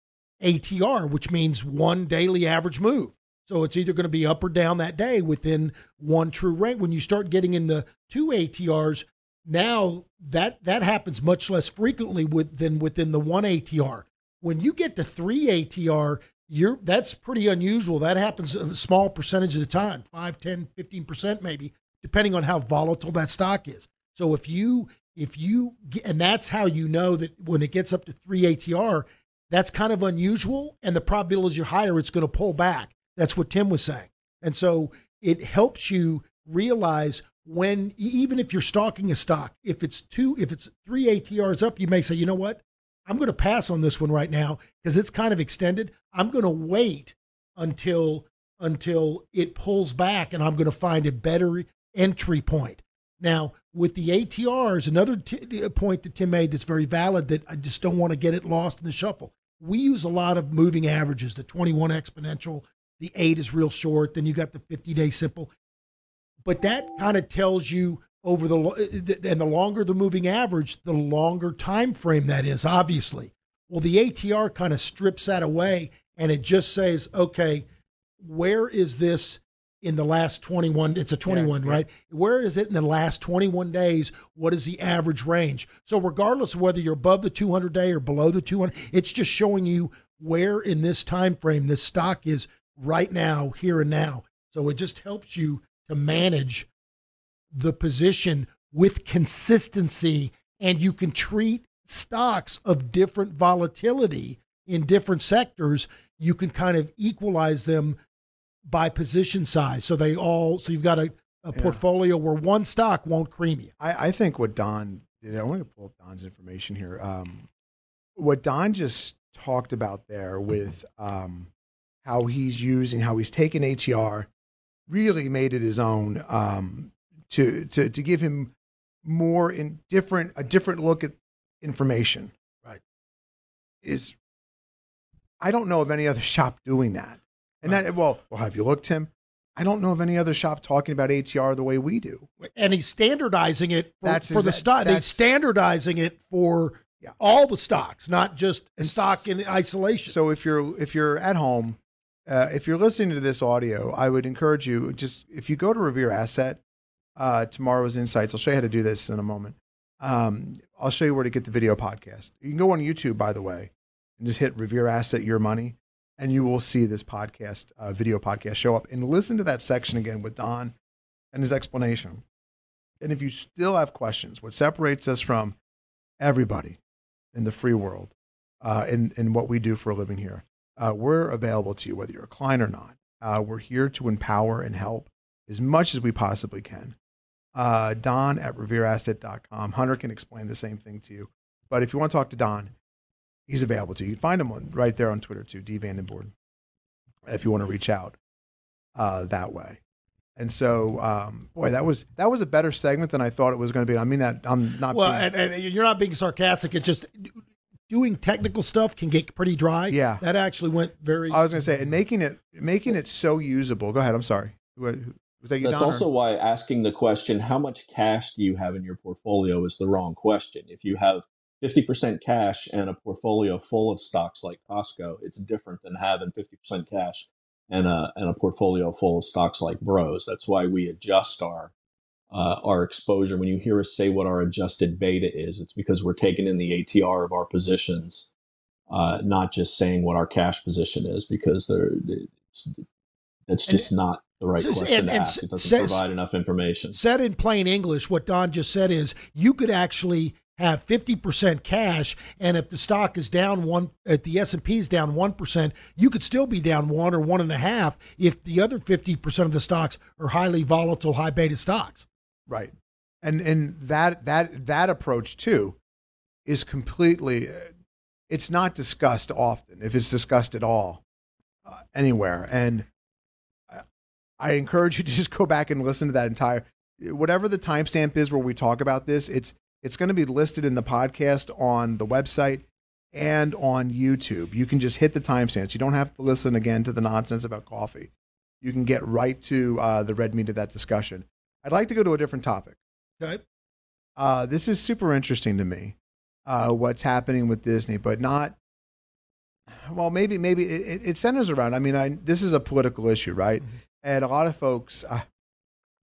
ATR, which means one daily average move. So it's either going to be up or down that day within one true range. When you start getting in the two ATRs, now that that happens much less frequently with, than within the one ATR. When you get to three ATR, you're that's pretty unusual. That happens a small percentage of the time, 5, 10, 15% maybe, depending on how volatile that stock is. So if you if you get, and that's how you know that when it gets up to 3 ATR, that's kind of unusual and the probability you're higher it's going to pull back. That's what Tim was saying. And so it helps you realize when even if you're stalking a stock, if it's two if it's 3 ATRs up, you may say, "You know what? I'm going to pass on this one right now because it's kind of extended. I'm going to wait until until it pulls back and I'm going to find a better entry point. Now, with the ATRs, another t- point that Tim made that's very valid that I just don't want to get it lost in the shuffle. We use a lot of moving averages, the 21 exponential, the 8 is real short, then you got the 50 day simple. But that kind of tells you over the uh, uh, and the longer the moving average, the longer time frame that is, obviously. Well, the ATR kind of strips that away and it just says, okay, where is this in the last 21 it's a 21 yeah. right where is it in the last 21 days what is the average range so regardless of whether you're above the 200 day or below the 200 it's just showing you where in this time frame this stock is right now here and now so it just helps you to manage the position with consistency and you can treat stocks of different volatility in different sectors you can kind of equalize them by position size so they all so you've got a, a Yeah. portfolio where one stock won't cream you I, I think what Don did, I want to pull up Don's information here. Um, what Don just talked about there with um, how he's using, how he's taken ATR, really made it his own um, to, to, to give him more in different, a different look at information. Right. Is, I don't know of any other shop doing that. And that, well, well, have you looked, Tim? I don't know of any other shop talking about ATR the way we do. and he's standardizing it for, That's for the stock. They're standardizing it for Yeah. all the stocks, not just stock in isolation. So if you're if you're at home, uh, if you're listening to this audio, I would encourage you just if you go to Revere Asset, uh, tomorrow's insights. I'll show you how to do this in a moment. Um, I'll show you where to get the video podcast. You can go on YouTube, by the way, and just hit Revere Asset Your Money, and you will see this podcast, uh, video podcast, show up. And listen to that section again with Don and his explanation. And if you still have questions, what separates us from everybody in the free world, uh, in, in what we do for a living here, uh, we're available to you, whether you're a client or not. Uh, we're here to empower and help as much as we possibly can. Uh, Don at revereasset.com. Hunter can explain the same thing to you. But if you want to talk to Don, he's available to you. You can find him on, right there on Twitter too, D Vandenborn, if you want to reach out uh, that way. And so, um, boy, that was that was a better segment than I thought it was going to be. I mean that I'm not. well, being- and, and you're not being sarcastic. It's just doing technical stuff can get pretty dry. Yeah. that actually went very. I was going to say, and making it making it so usable. Go ahead. I'm sorry. Who- who- Was that That's Don, or- also why asking the question, how much cash do you have in your portfolio, is the wrong question. If you have 50% cash and a portfolio full of stocks like Costco, it's different than having 50% cash and a, and a portfolio full of stocks like Bros. That's why we adjust our uh, our exposure. When you hear us say what our adjusted beta is, it's because we're taking in the ATR of our positions, uh, not just saying what our cash position is, because they're, it's, that's just not the right and- question and to ask. It doesn't says- provide enough information. Said in plain English, what Don just said is you could actually have 50% cash and if the stock is down one if the s&p is down 1% you could still be down one or one and a half if the other 50% of the stocks are highly volatile high beta stocks Right. And and that that that approach too is completely uh, it's not discussed often if it's discussed at all uh, anywhere and I- I encourage you to just go back and listen to that entire whatever the timestamp is where we talk about this it's it's going to be listed in the podcast on the website and on YouTube. You can just hit the timestamps. You don't have to listen again to the nonsense about coffee. You can get right to uh, the red meat of that discussion. I'd like to go to a different topic. okay Uh, this is super interesting to me, uh, what's happening with Disney, but not. Well, maybe maybe it, it- it centers around. I mean, I, this is a political issue, right? And a lot of folks, uh,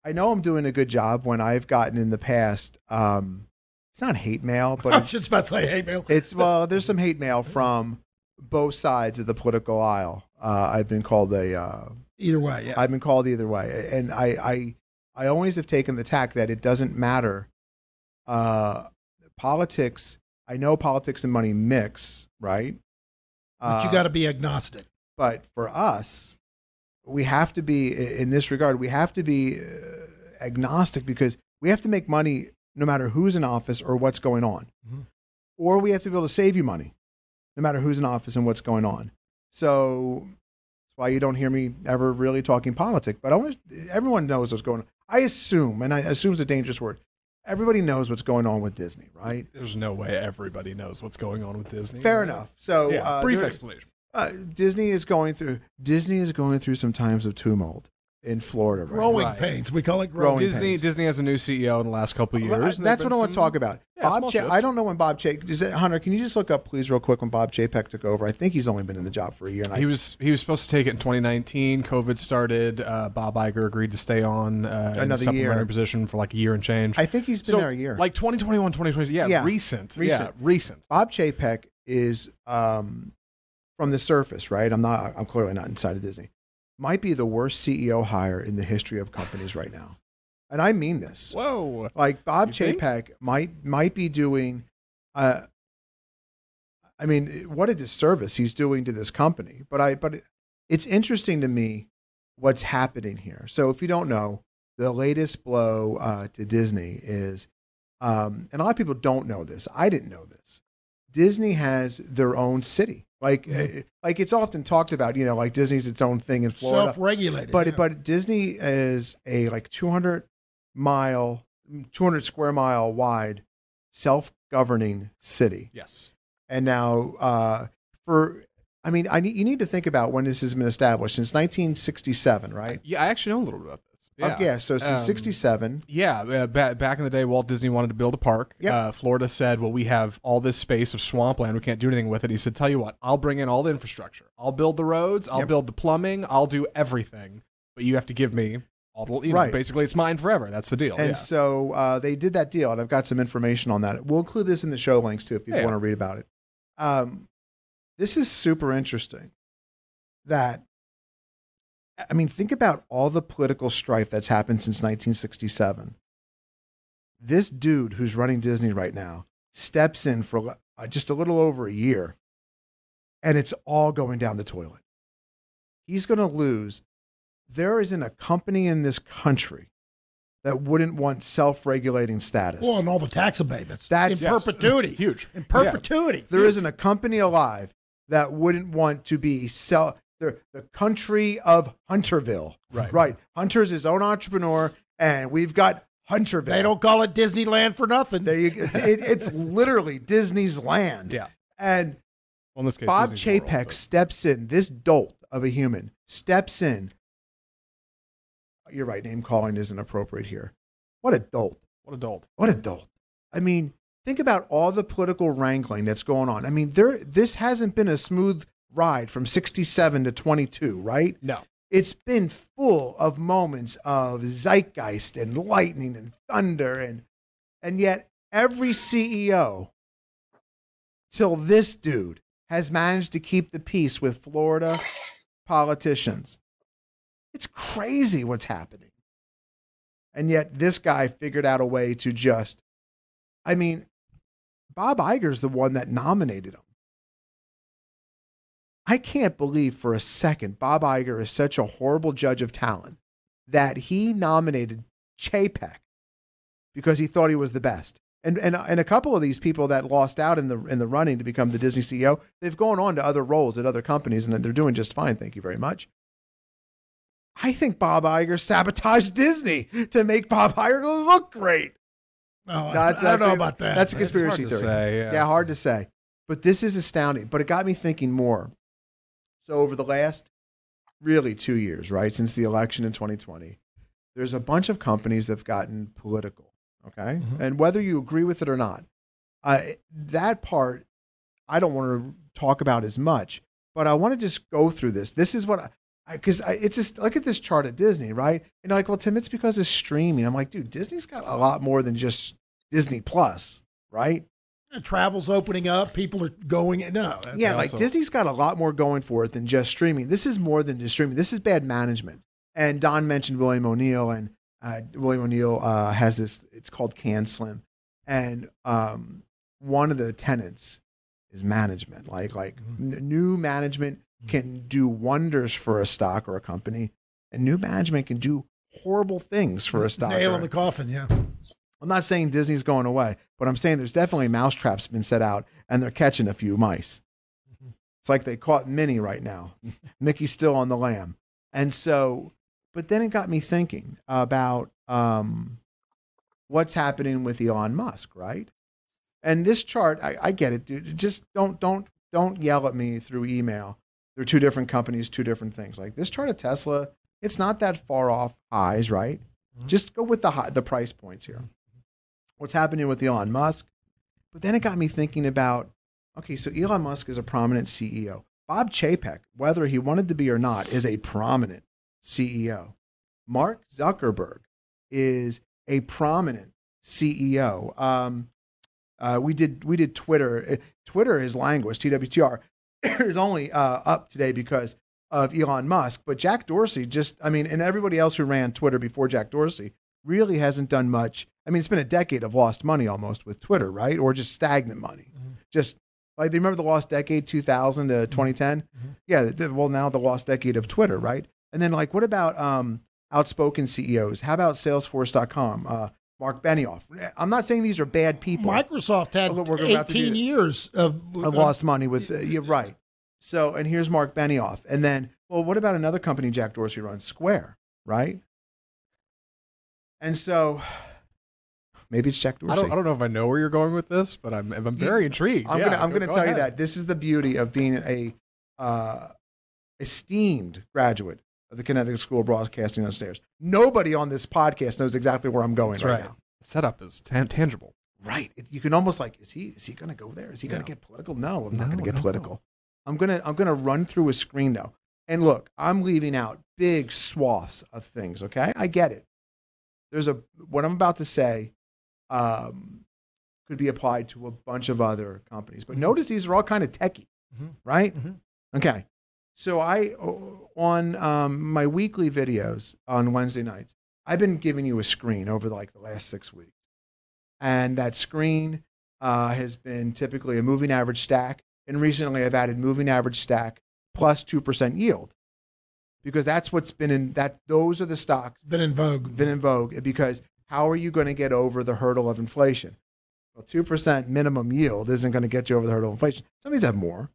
I know I'm doing a good job when I've gotten in the past. Um, it's not hate mail, but i was just about to say hate mail it's well, there's some hate mail from both sides of the political aisle. Uh, I've been called a uh, either way yeah I've been called either way, and I I I always have taken the tack that it doesn't matter. Uh, politics. I know politics and money mix, right? but you Uh, got to be agnostic But for us, we have to be in this regard. We have to be uh, agnostic because we have to make money no matter who's in office or what's going on, Mhm. or we have to be able to save you money no matter who's in office and what's going on. So that's why you don't hear me ever really talking politics. But I want everyone knows what's going on. I assume, and I assume is a dangerous word. Everybody knows what's going on with Disney, right? There's no way everybody knows what's going on with Disney. Fair enough. So Yeah, uh, brief explanation. Uh, Disney is going through Disney is going through some times of tumult in Florida. Right growing Right. pains we call it growing, Growing Disney pains. Disney has a new CEO in the last couple of years. Well, That's what been I want to talk about. Yeah. Bob. small Cha- shows. I don't know when Bob Chapek. Is it Hunter? Can you just look up, please, real quick, when Bob Chapek took over? I think he's only been in the job for a year. And I, He was he was supposed to take it in 2019. COVID started. Uh, Bob Iger agreed to stay on uh, in a Another supplementary year. position for like a year and change. I think he's been So, there a year. Like 2021, 2020. Yeah, Yeah, recent. recent. Yeah, recent. Bob Chapek is um, from the surface, right? I'm not. I'm clearly not inside of Disney. Might be the worst CEO hire in the history of companies right now, and I mean this. Whoa. Like Bob? Chapek might might be doing. Uh, I mean, what a disservice he's doing to this company. But I but it's interesting to me what's happening here. So if you don't know, the latest blow uh, to Disney is, um, and a lot of people don't know this. I didn't know this. Disney has their own city. Like, uh, like it's often talked about. You know, like Disney's its own thing in Florida. Self-regulated. But yeah. but Disney is a like 200 mile, 200 square mile wide, self governing city. Yes. And now uh, for I mean I need, you need to think about when this has been established since 1967, right? Yeah, I actually know a little bit about. Yeah. Yeah. So since Um, 67, Yeah, uh, ba- back in the day, Walt Disney wanted to build a park. Yep. Uh, Florida said, "Well, we have all this space of swampland. We can't do anything with it." He said, "Tell you what, I'll bring in all the infrastructure. I'll build the roads. I'll Yep. build the plumbing. I'll do everything. But you have to give me all the. You know, Right. basically, it's mine forever. That's the deal. and yeah. so uh, they did that deal, and I've got some information on that. We'll include this in the show links too if you yeah. want to read about it. Um, this is super interesting. That I mean, think about all the political strife that's happened since 1967. This dude who's running Disney right now steps in for uh, just a little over a year, and it's all going down the toilet. He's going to lose. There isn't a company in this country that wouldn't want self-regulating status. well, and all the tax abatements. That's- in Yes. perpetuity. Huge. In perpetuity. there isn't a company alive that wouldn't want to be self the, the country of Hunterville. Right. Right. Hunter's his own entrepreneur, and we've got Hunterville. They don't call it Disneyland for nothing. There you go. It, it's literally Disney's land. Yeah. And Well, in this case, Bob Disney's Chapek but- steps in, this dolt of a human steps in. You're right, name calling isn't appropriate here. What a dolt. What adult? What a dolt. I mean, think about all the political wrangling that's going on. I mean, there this hasn't been a smooth ride from 67 to 22, right? No. It's been full of moments of zeitgeist and lightning and thunder and and yet every CEO till this dude has managed to keep the peace with Florida politicians. It's crazy what's happening. And yet this guy figured out a way to just I mean, Bob Iger's the one that nominated him. I can't believe for a second Bob Iger is such a horrible judge of talent that he nominated Chapek because he thought he was the best. And, and, and a couple of these people that lost out in the in the running to become the Disney CEO, they've gone on to other roles at other companies and they're doing just fine. Thank you very much. I think Bob Iger sabotaged Disney to make Bob Iger look great. Oh, I, That's- I don't know a- about that. That's a hard conspiracy to theory. say, yeah. hard to say. But this is astounding. But it got me thinking more. So over the last really two years, right, since the election in 2020, there's a bunch of companies that have gotten political. Okay, and whether you agree with it or not, uh, that part I don't want to talk about as much. But I want to just go through this. This is what I because it's just look at this chart at Disney, right? And like, well, Tim, it's because of streaming. I'm like, dude, Disney's got a lot more than just Disney Plus, right? Travel's opening up. People are going. No. yeah, like Disney's got a lot more going for it than just streaming. This is more than just streaming. This is bad management. And Don mentioned William O'Neill, and uh, William O'Neill uh, has this. It's called Can Slim, and um, one of the tenants is management. Like like n- new management can do wonders for a stock or a company, and new management can do horrible things for a stock. Nail in the coffin. Yeah. I'm not saying Disney's going away, but I'm saying there's definitely mousetraps been set out and they're catching a few mice. Mm-hmm. It's like they caught Minnie right now. Mickey's still on the lam. And so, but then it got me thinking about um, what's happening with Elon Musk, right? And this chart, I, I get it, dude. Just don't, don't, don't yell at me through email. They're two different companies, two different things. Like this chart of Tesla, it's not that far off highs, right? Mm-hmm. Just go with the high, the price points here mm-hmm. What's happening with Elon Musk. But then it got me thinking about okay, so Elon Musk is a prominent CEO. Bob Chapek, whether he wanted to be or not, is a prominent CEO. Mark Zuckerberg is a prominent CEO. Um, uh, we did we did Twitter. Twitter is languished. TWTR is only uh, up today because of Elon Musk. But Jack Dorsey just, I mean, and everybody else who ran Twitter before Jack Dorsey really hasn't done much. I mean, it's been a decade of lost money almost with Twitter, right? Or just stagnant money. Just like they remember the lost decade, 2000 to 2010. Yeah. the- well, now the lost decade of Twitter, right? And then like, what about um, outspoken CEOs? How about Salesforce.com? Uh, Mark Benioff. I'm not saying these are bad people. Microsoft had we're about to do 18 years of, lost money with. Uh, you're right. So, and here's Mark Benioff, and then, well, what about another company Jack Dorsey runs, Square, right? And so, maybe it's Jack Dorsey. I don't, I don't know if I know where you're going with this, but I'm, I'm very intrigued. I'm Yeah, gonna I'm go- gonna go tell you that this is the beauty of being a uh, esteemed graduate of the Connecticut School of Broadcasting Upstairs. Nobody on this podcast knows exactly where I'm going That's right, right. now. The setup is tan- tangible. Right. It- you can almost like, is he is he going to go there? Is he going to get political? No, I'm not going to get no, political. I'm gonna I'm gonna run through a screen now. And look, I'm leaving out big swaths of things. Okay, I get it. There's a what I'm about to say um, could be applied to a bunch of other companies, but notice these are all kind of techie, Mhm. right? Mhm. Okay. So I on um, my weekly videos on Wednesday nights, I've been giving you a screen over like the last six weeks and that screen uh, has been typically a moving average stack. And recently, I've added moving average stack plus two percent yield because that's what's been in that. Those are the stocks been in vogue. been in vogue because how are you going to get over the hurdle of inflation? Well, two percent minimum yield isn't going to get you over the hurdle of inflation. Some of these have more,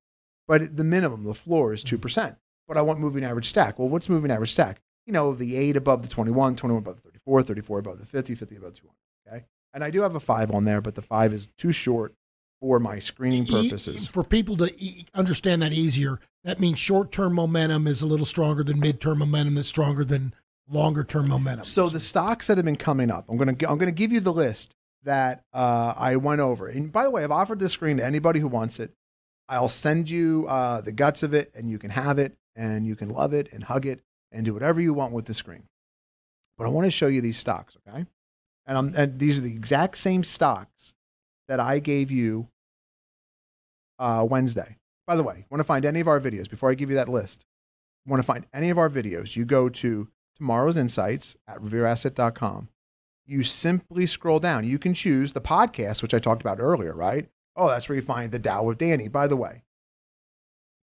but the minimum, the floor is two percent. But I want moving average stack. Well, what's moving average stack? You know, the eight above the 21, 21 above the 34, 34 above the 50, 50 above 200. Okay, and I do have a five on there, but the five is too short for my screening purposes. for people to understand that easier, that means short term momentum is a little stronger than mid term momentum that's stronger than longer term momentum. So the stocks that have been coming up, I'm gonna I'm gonna give you the list that uh, I went over. And by the way, I've offered this screen to anybody who wants it. I'll send you uh, the guts of it, and you can have it, and you can love it, and hug it, and do whatever you want with the screen. But I want to show you these stocks, okay? And, I'm, and these are the exact same stocks that I gave you uh, Wednesday. By the way, want to find any of our videos before I give you that list? Want to find any of our videos? You go to tomorrow's insights at revereasset.com. You simply scroll down. You can choose the podcast, which I talked about earlier, right? Oh, that's where you find the Dow with Danny. By the way,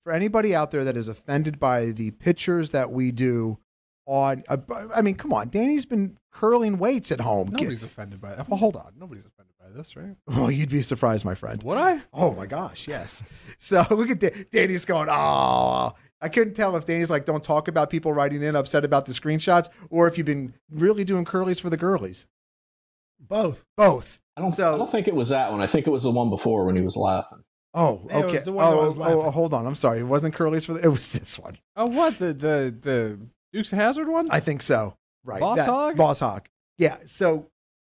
for anybody out there that is offended by the pictures that we do on, uh, I mean, come on, Danny's been curling weights at home. Get- Nobody's offended by it. Well, hold on. Nobody's by this, right? Oh, you'd be surprised, my friend. Would I? Oh my gosh, yes. So look at Da- Danny's going, oh. I couldn't tell if Danny's like, don't talk about people writing in upset about the screenshots, or if you've been really doing curlies for the girlies. both. Both. I don't, So- I don't think it was that one. I think it was the one before when he was laughing. Oh, Yeah, it was okay. the one that oh, was oh, oh, hold on. I'm sorry. It wasn't curlies for the. It was this one. Oh, what the the the Dukes of Hazzard one? I think so. Right. Boss That- Hog? Boss Hog. Yeah. So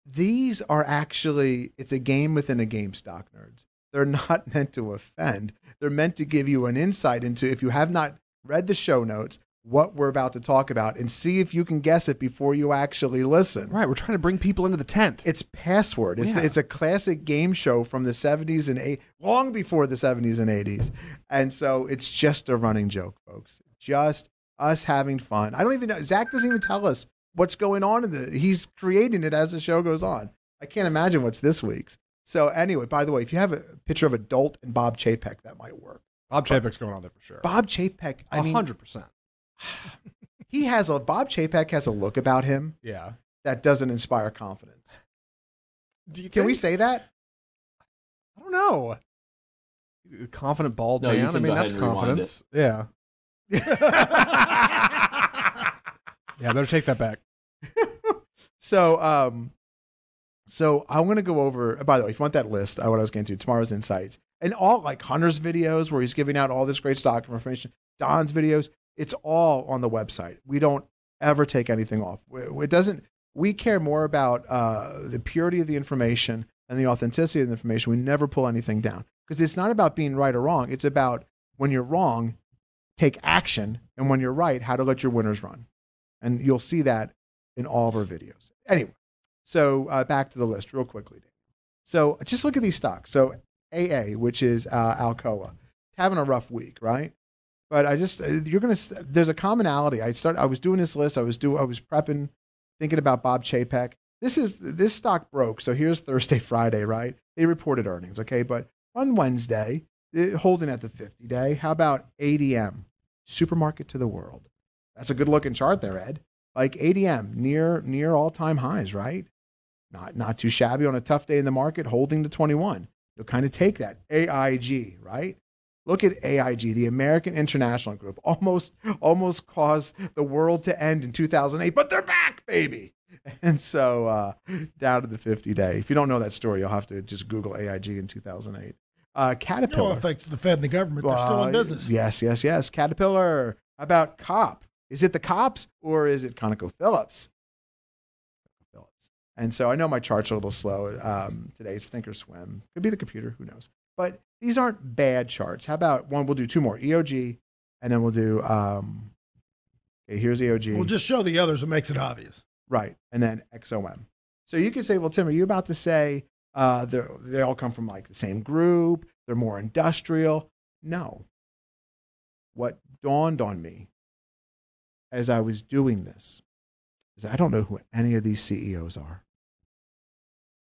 these are actually it's a game within a game, stock nerds. They're not meant to offend. They're meant to give you an insight into if you have not read the show notes, what we're about to talk about, and see if you can guess it before you actually listen. right. We're trying to bring people into the tent. It's Password. It's Yeah. it's a classic game show from the 70s and 80s, long before the 70s and 80s. And so it's just a running joke, folks. Just us having fun. I don't even know. Zach doesn't even tell us what's going on in the. He's creating it as the show goes on. I can't imagine what's this week's. So anyway, by the way, if you have a picture of Adult and Bob Chapek, that might work. Bob Chapek's going on there for sure. Bob Chapek, I A mean, hundred percent. he has a Bob Chapek has a look about him Yeah. that doesn't inspire confidence. Do you Can we say that? I don't know. Confident bald No, you man. I mean, that's ahead and rewind confidence. Yeah. Yeah. I Better take that back. So, um, so I'm going to go over. By the way, if you want that list, uh, what I was getting to tomorrow's insights and all like Hunter's videos where he's giving out all this great stock information, Don's videos, it's all on the website. We don't ever take anything off. It doesn't. We care more about uh, the purity of the information and the authenticity of the information, we never pull anything down because it's not about being right or wrong. It's about when you're wrong, take action, and when you're right, how to let your winners run. And you'll see that in all of our videos. Anyway, so uh, back to the list real quickly. So just look at these stocks. So AA, which is uh, Alcoa, having a rough week, right? But I just uh, you're gonna. There's a commonality. I start. I was doing this list. I was do. I was prepping, thinking about Bob Chapek. This is this stock broke. So here's Thursday, Friday, right? They reported earnings, okay. But on Wednesday, holding at the 50 day. How about ADM, Supermarket to the World? That's a good looking chart there, Ed. Like ADM near near all time highs, right? Not not too shabby on a tough day in the market, holding to 21. You'll kind of take that AIG, right? Look at AIG, the American International Group, almost almost caused the world to end in 2008, but they're back, baby. And so uh, down to the 50 day. If you don't know that story, you'll have to just Google AIG in 2008. Uh, Caterpillar. No thanks to the Fed and the government. They're still in Uh, business. Yes, yes, yes. Caterpillar. About COP? Is it the cops or is it ConocoPhillips? Phillips. And so I know my charts are a little slow um, today. It's Thinkorswim. Could be the computer. Who knows? But these aren't bad charts. How about one? We'll do two more. EOG, and then we'll do. Um, okay, here's EOG. We'll just show the others. It makes it obvious. Right. And then XOM. So you could say, well, Tim, are you about to say uh, they all come from like the same group? They're more industrial? No. What dawned on me as I was doing this is I don't know who any of these CEOs are.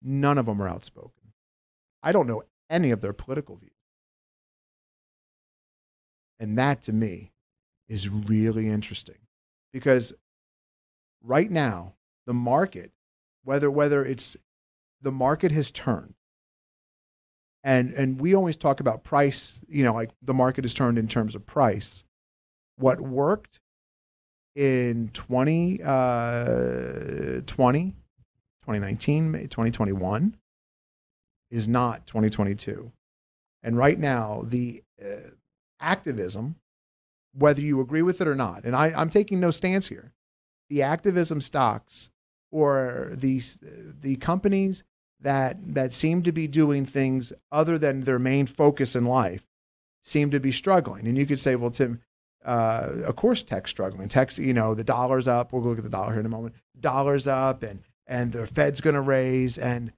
None of them are outspoken. I don't know any of their political views. And that to me is really interesting because right now the market whether whether it's the market has turned and and we always talk about price you know like the market has turned in terms of price what worked in 20 uh 20 2019 May- 2021 is not 2022 and right now the uh, activism whether you agree with it or not and I, i'm taking no stance here the activism stocks or the the companies that that seem to be doing things other than their main focus in life seem to be struggling. And you could say, well, Tim, uh, of course, tech's struggling. Tech's, you know, the dollar's up. We'll look at the dollar here in a moment. Dollar's up, and and the Fed's going to raise, and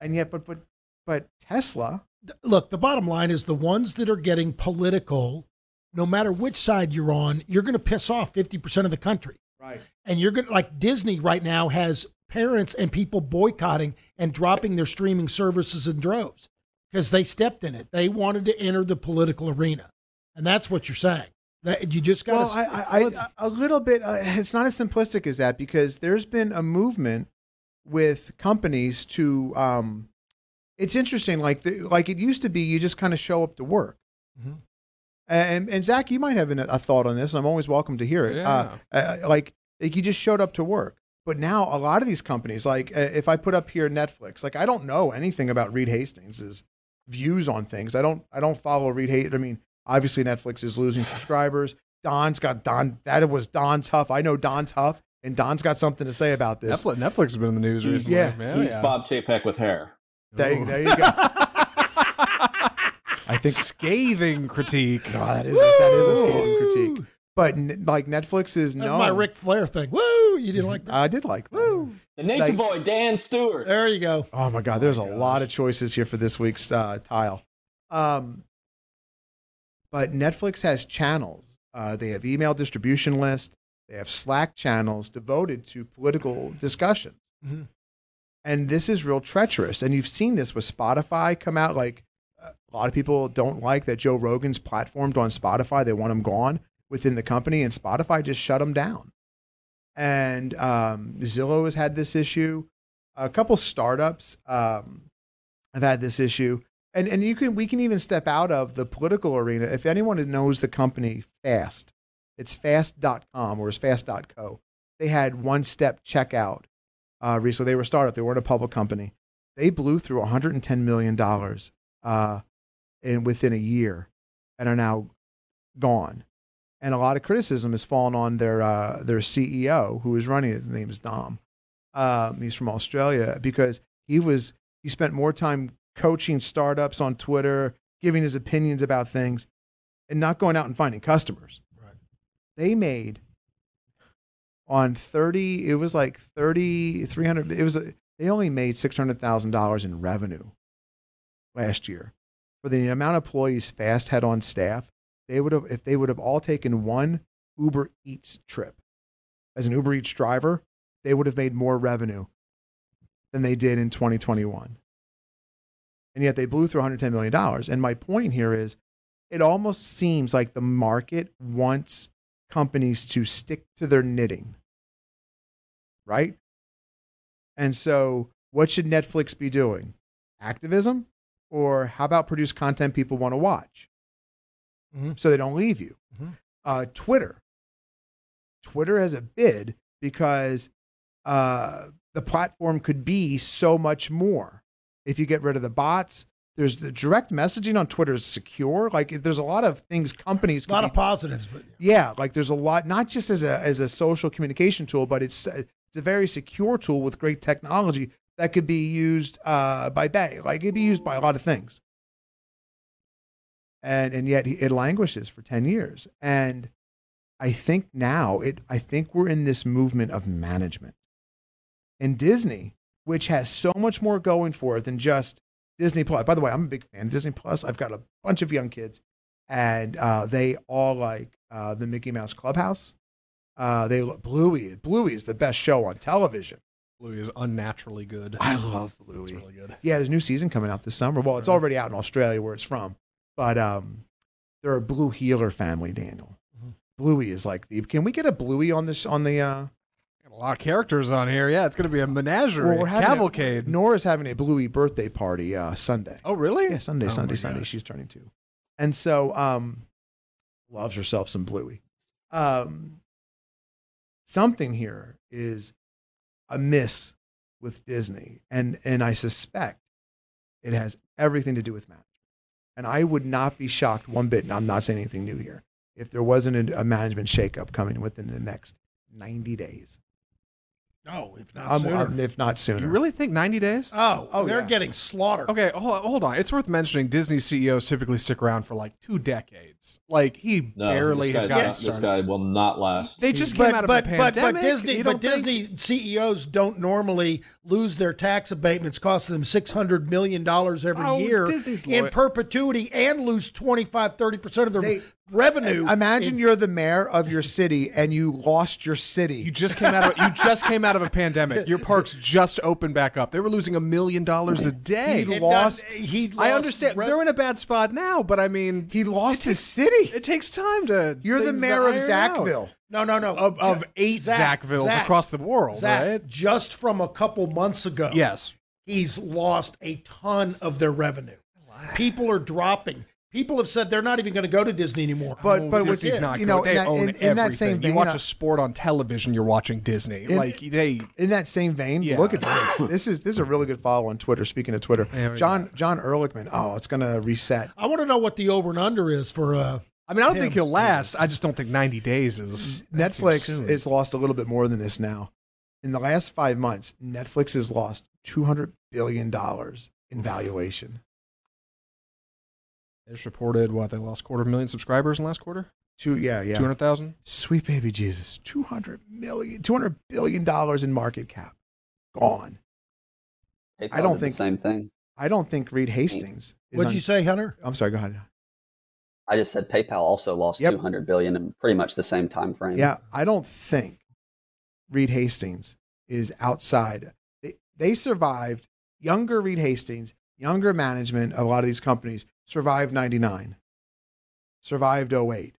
and yet, but but but Tesla, Look, the bottom line is the ones that are getting political, no matter which side you're on, you're going to piss off 50% of the country. right? And you're going to, like Disney right now has parents and people boycotting and dropping their streaming services in droves because they stepped in it. They wanted to enter the political arena. And that's what you're saying. That you just got Well, to. I, I, I, a little bit. Uh, it's not as simplistic as that because there's been a movement with companies to. Um, it's interesting, like the, like it used to be. You just kind of show up to work. Mhm. And and Zach, you might have an, a thought on this, and I'm always welcome to hear it. Uh, uh, like like you just showed up to work. But now a lot of these companies, like uh, if I put up here Netflix, like I don't know anything about Reed Hastings' views on things. I don't I don't follow Reed Hastings. I mean, obviously Netflix is losing subscribers. Don's got Don. That was Don Tough. I know Don Tough, and Don's got something to say about this. Netflix, Netflix has been in the news He's- recently. yeah, man. He's yeah. Bob Chapek with hair. There, you- there you go. I think scathing critique. oh, that is that is a scathing critique. But like Netflix is that's no. my Ric Flair thing. Woo! You didn't like that? I did like that. Woo! The Nature Like- Boy, Dan Stewart. There you go. Oh my God, there's a lot of choices here for this week's uh, tile. Um, but Netflix has channels. Uh, they have email distribution lists. They have Slack channels devoted to political discussion. Mhm. And this is real treacherous. And you've seen this with Spotify come out. Like uh, a lot of people don't like that Joe Rogan's platformed on Spotify. They want him gone within the company, and Spotify just shut him down. And um, Zillow has had this issue. A couple startups um, have had this issue, and and you can we can even step out of the political arena. If anyone knows the company Fast, it's fast.com or it's fast.co. They had one step checkout uh, recently. They were a startup. They weren't a public company. They blew through 110 million dollars uh, in within a year, and are now gone. And a lot of criticism has fallen on their uh, their CEO who is running it. His name is Dom. Um, he's from Australia because he was He spent more time coaching startups on Twitter, giving his opinions about things, and not going out and finding customers. Right. They made on 30, it was like 30, 300, it was, a, they only made $600,000 in revenue last year. For the amount of employees Fast had on staff, they would have, if they would have all taken one Uber Eats trip as an Uber Eats driver, they would have made more revenue than they did in 2021. And yet they blew through $110 million. And my point here is it almost seems like the market wants companies to stick to their knitting, right? And so, what should Netflix be doing? Activism? Or how about produce content people want to watch Mhm. so they don't leave you? Mhm. Uh, Twitter. Twitter has a bid because uh, the platform could be so much more if you get rid of the bots. There's the direct messaging on Twitter is secure. Like there's a lot of things companies A lot be of positives, but yeah, like there's a lot, not just as a as a social communication tool, but it's it's a very secure tool with great technology that could be used uh, by Bay. Like it'd be used by a lot of things, and and yet it languishes for ten years. And I think now it, I think we're in this movement of management, and Disney, which has so much more going for it than just Disney Plus. By the way, I'm a big fan of Disney Plus. I've got a bunch of young kids and uh, they all like uh, the Mickey Mouse Clubhouse. Uh, they Bluey. Bluey is the best show on television. Bluey is unnaturally good. I love It's Bluey. really good. Yeah, there's a new season coming out this summer. Well, it's already out in Australia where it's from, but um, they're a Blue Heeler family. Daniel, Mhm. Bluey is like the. Can we get a Bluey on this on the? Uh, a lot of characters on here. Yeah, it's going to be a menagerie, well, having a- cavalcade. Nora's having a Bluey birthday party uh, Sunday. oh, really? Yeah, Sunday, Oh Sunday, Sunday. She's turning two, and so um, loves herself some Bluey. Um, something here is amiss with Disney, and and I suspect it has everything to do with management. And I would not be shocked one bit. And I'm not saying anything new here. If there wasn't a, a management shakeup coming within the next 90 days, no, if not Um, sooner. um, if not sooner. You really think 90 days? oh, Oh, they're yeah. getting slaughtered. Okay, hold, hold on. It's worth mentioning Disney CEOs typically stick around for like two decades. Like he No, barely this, has guy's gotten not- this started. guy will not last. They just but, came out of but, a but, pandemic. but Disney, You but don't think- Disney CEOs don't normally lose their tax abatements, costing them six hundred million dollars every Oh, year Disney's in loyal. perpetuity, and lose 25 30 percent of their They- revenue. Imagine you're the mayor of your city and you lost your city. You just came out of you just came out of a pandemic. Your parks just opened back up. They were losing a million dollars a day. He It lost- does- he I understand rev- they're in a bad spot now, but I mean, He lost his city. it takes time to. You're the things to mayor of iron out. Zachville. No, no, no. Of, of eight Zach, Zachvilles Zach, across the world, Zach, right? just from a couple months ago. Yes. he's lost a ton of their revenue. People are dropping. People have said they're not even going to go to Disney anymore. But- Oh, but Disney's not you good. know, they in that- own in- in that same everything. vein, you watch uh, a sport on television, you're watching Disney. In- like they, In that same vein, Yeah. look at this. This is this is a really good follow on Twitter. Speaking of Twitter, There we John John Ehrlichman. Oh, it's gonna reset. I want to know what the over and under is for. Uh, I mean, I don't Him. think he'll last. I just don't think 90 days is Netflix soon. has lost a little bit more than this now. In the last five months, Netflix has lost two hundred billion dollars in valuation. They just reported what they lost quarter of a million subscribers in last quarter. Two, yeah, yeah. Two hundred thousand. Sweet baby Jesus, 200 million, 200 billion dollars in market cap, gone. PayPal I don't think- the same thing. I don't think Reed Hastings. Is what'd on- you say, Hunter? I'm sorry. Go ahead. I just said PayPal also lost Yep. 200 billion in pretty much the same time frame. Yeah, I don't think Reed Hastings is outside. They, they survived. Younger Reed Hastings, younger management of a lot of these companies survived 99, survived 08.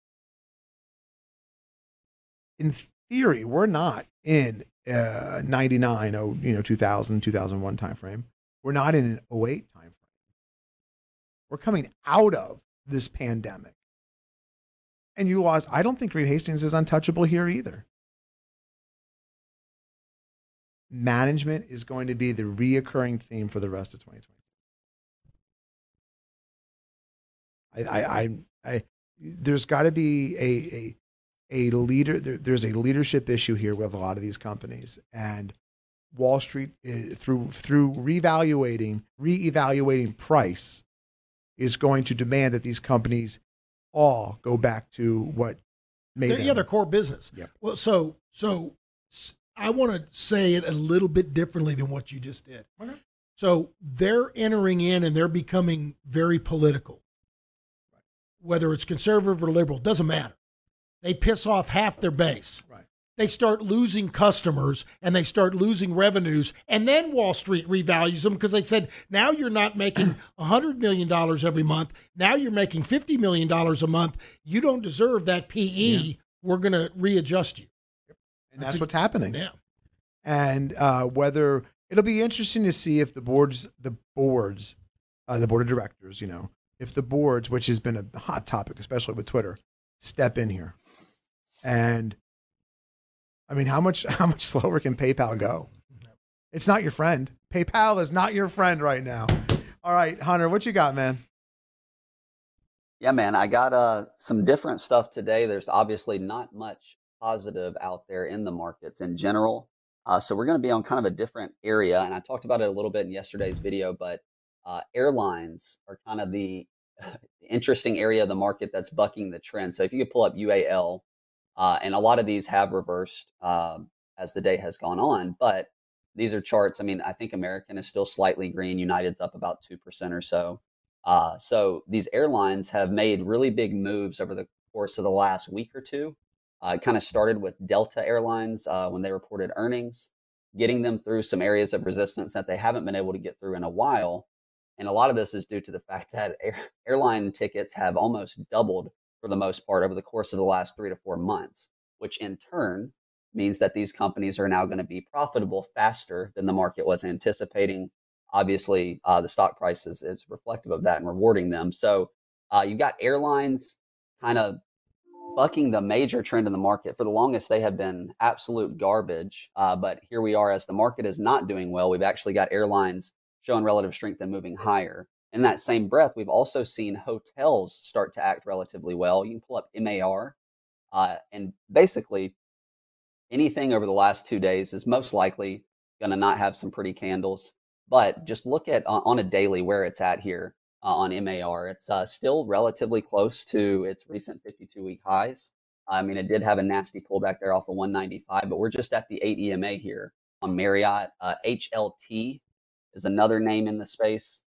In theory, we're not in uh, 99, oh, you know, 2000, 2001 timeframe. We're not in an 08 timeframe. We're coming out of this pandemic. And you lost, I don't think Reed Hastings is untouchable here either. Management is going to be the reoccurring theme for the rest of 2020. I, I, I, I there's got to be a, a, a leader. There, there's a leadership issue here with a lot of these companies, and Wall Street uh, through through revaluating, reevaluating price is going to demand that these companies all go back to what made They're- them. yeah, their core business. Yep. Well, so so I want to say it a little bit differently than what you just did. Okay. So they're entering in and they're becoming very political. Whether it's conservative or liberal, doesn't matter. They piss off half their base. Right. They start losing customers and they start losing revenues, and then Wall Street revalues them because they said now you're not making hundred million dollars every month. Now you're making fifty million dollars a month. You don't deserve that PE. We're going to readjust you. and that's what's happening. Yeah. and uh, whether it'll be interesting to see if the boards, the boards, uh, the board of directors, you know, if the boards, which has been a hot topic, especially with Twitter, step in here. And I mean, how much how much slower can PayPal go? It's not your friend. PayPal is not your friend right now. All right, Hunter, what you got, man? Yeah, man, I got uh, some different stuff today. There's obviously not much positive out there in the markets in general. Uh, so we're going to be on kind of a different area. And I talked about it a little bit in yesterday's video, but uh, airlines are kind of the interesting area of the market that's bucking the trend. So if you could pull up UAL, uh, and a lot of these have reversed um, as the day has gone on, but these are charts. I mean, I think American is still slightly green. United's up about 2% or so. Uh, so these airlines have made really big moves over the course of the last week or two. Uh, it kind of started with Delta Airlines uh, when they reported earnings, getting them through some areas of resistance that they haven't been able to get through in a while. And a lot of this is due to the fact that air, airline tickets have almost doubled for the most part over the course of the last three to four months, which in turn means that these companies are now going to be profitable faster than the market was anticipating obviously uh, the stock price is, is reflective of that and rewarding them. So uh, you got airlines kind of bucking the major trend in the market. For the longest, they have been absolute garbage. Uh, but here we are, as the market is not doing well, we've actually got airlines showing relative strength and moving higher. In that same breath, we've also seen hotels start to act relatively well. You can pull up MAR, uh, and basically anything over the last two days is most likely going to not have some pretty candles. But just look at on on a daily where it's at here uh, on MAR. It's uh, still relatively close to its recent 52 week highs. I mean, it did have a nasty pullback there off of 195, but we're just at the 8 EMA here on Marriott. Uh, HLT is another name in the space,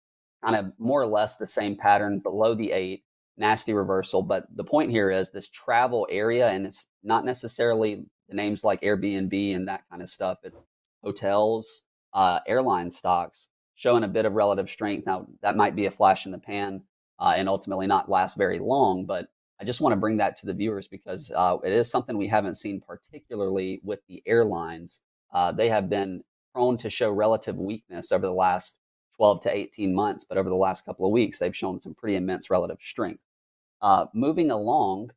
kind of more or less the same pattern below the 8, nasty reversal. But the point here is this travel area, and it's not necessarily the names like Airbnb and that kind of stuff. It's hotels, uh, airline stocks showing a bit of relative strength. Now, that might be a flash in the pan uh, and ultimately not last very long, but I just want to bring that to the viewers because uh, it is something we haven't seen, particularly with the airlines. Uh, they have been prone to show relative weakness over the last 12 to 18 months, but over the last couple of weeks, they've shown some pretty immense relative strength. Uh, moving along,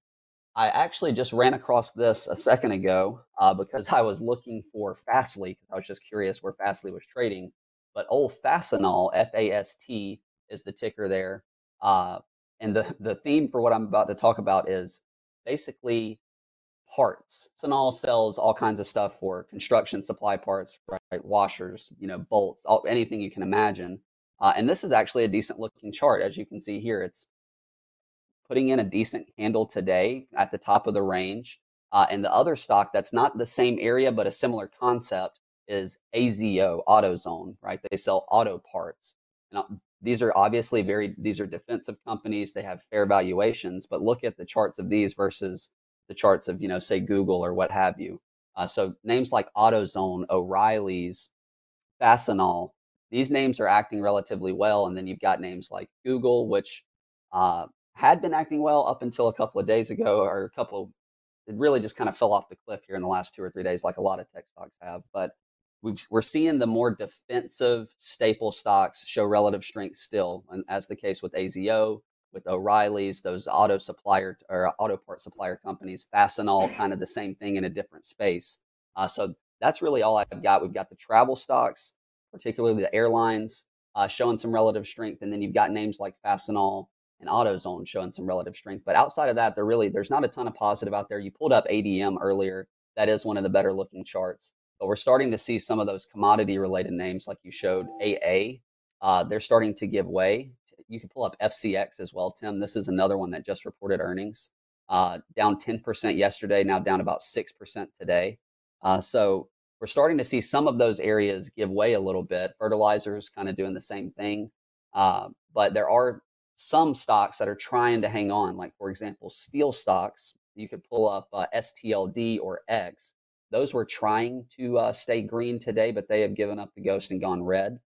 I actually just ran across this a second ago uh, because I was looking for Fastly because I was just curious where Fastly was trading. But old Fastenal, F A S T, is the ticker there. Uh, and the, the theme for what I'm about to talk about is basically parts. Fastenal sells all kinds of stuff for construction supply parts, right? Washers, you know, bolts, all, anything you can imagine. Uh, and this is actually a decent looking chart. As you can see here, it's putting in a decent handle today at the top of the range. Uh, and the other stock that's not the same area but a similar concept is AZO AutoZone, right? They sell auto parts. Now, these are obviously very these are defensive companies. They have fair valuations, but look at the charts of these versus the charts of you know say Google or what have you. Uh, so names like AutoZone, O'Reilly's, Fastenal, these names are acting relatively well, and then you've got names like Google, which uh, had been acting well up until a couple of days ago, or a couple of it really just kind of fell off the cliff here in the last two or three days, like a lot of tech stocks have. But we've, we're seeing the more defensive staple stocks show relative strength still, and as the case with AZO, with O'Reilly's, those auto supplier or auto part supplier companies, Fastenal, kind of the same thing in a different space. Uh, so that's really all I've got. We've got the travel stocks, particularly the airlines, uh, showing some relative strength, and then you've got names like Fastenal and AutoZone showing some relative strength. But outside of that, there really there's not a ton of positive out there. You pulled up ADM earlier. That is one of the better looking charts. but we're starting to see some of those commodity related names, like you showed AA. Uh, they're starting to give way. You can pull up FCX as well, Tim. This is another one that just reported earnings, uh, down 10% yesterday, now down about 6% today. Uh, so we're starting to see some of those areas give way a little bit. Fertilizers kind of doing the same thing. Uh, but there are some stocks that are trying to hang on. Like, for example, steel stocks, you could pull up uh, STLD or X. Those were trying to uh, stay green today, but they have given up the ghost and gone red.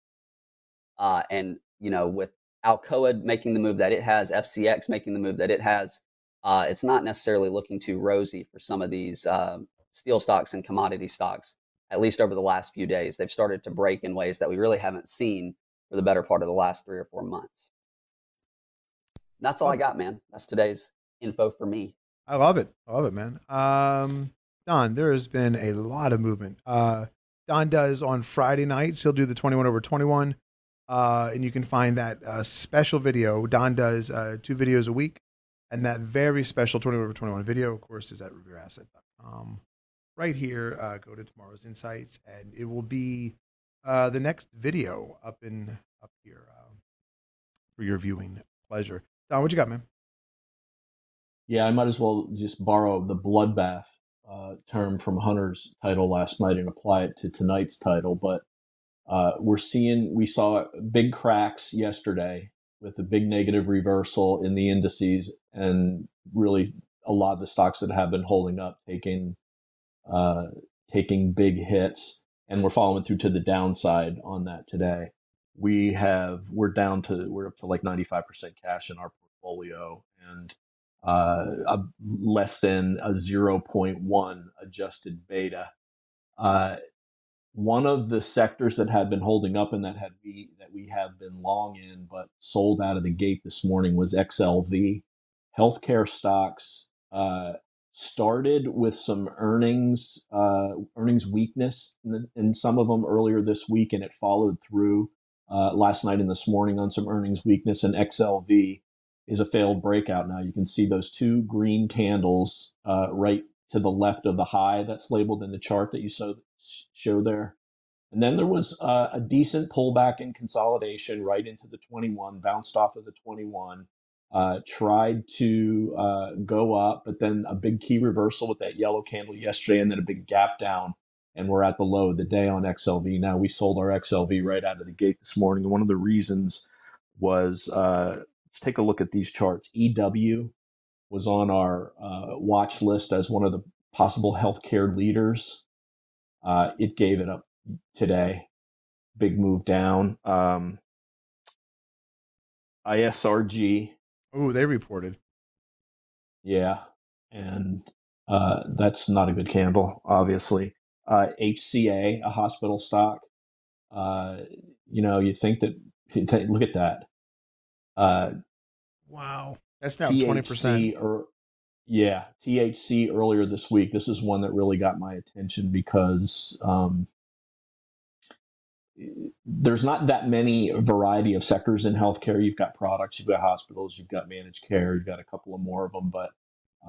Uh, and, you know, with Alcoa making the move that it has, FCX making the move that it has, uh, it's not necessarily looking too rosy for some of these uh, steel stocks and commodity stocks, at least over the last few days. They've started to break in ways that we really haven't seen for the better part of the last three or four months. That's all I got, man. That's today's info for me. I love it. I love it, man. Um, Don, there has been a lot of movement. Uh, Don does on Friday nights. He'll do the 21 over 21. Uh, and you can find that uh, special video. Don does uh, two videos a week. And that very special 21 over 21 video, of course, is at revereasset.com. Right here, uh, go to tomorrow's insights, and it will be uh, the next video up in up here um, for your viewing pleasure. Don, what you got, man? Yeah, I might as well just borrow the bloodbath uh, term from Hunter's title last night and apply it to tonight's title. But uh, we're seeing, we saw big cracks yesterday with the big negative reversal in the indices, and really a lot of the stocks that have been holding up taking uh, taking big hits, and we're following through to the downside on that today. We have we're down to we're up to like ninety five percent cash in our portfolio, and uh, a, less than a 0.1 adjusted beta. Uh, one of the sectors that had been holding up and that had we that we have been long in but sold out of the gate this morning was XLV. Healthcare stocks uh, started with some earnings uh, earnings weakness in, in, some of them earlier this week, and it followed through uh, last night and this morning on some earnings weakness. And XLV is a failed breakout. Now you can see those two green candles uh, right to the left of the high that's labeled in the chart that you saw, show there. And then there was uh, a decent pullback in consolidation right into the 21, bounced off of the 21, uh, tried to uh, go up, but then a big key reversal with that yellow candle yesterday, and then a big gap down. And we're at the low of the day on XLV. Now we sold our XLV right out of the gate this morning. And one of the reasons was uh, let's take a look at these charts. EW was on our uh, watch list as one of the possible healthcare leaders. Uh, it gave it up today. Big move down. Um, ISRG. Oh, they reported. Yeah. And uh, that's not a good candle, obviously. Uh, HCA, a hospital stock. Uh, you know, you think that, look at that. Uh, wow. That's now twenty percent. Or yeah, THC earlier this week. This is one that really got my attention because um, there's not that many variety of sectors in healthcare. You've got products, you've got hospitals, you've got managed care, you've got a couple of more of them. But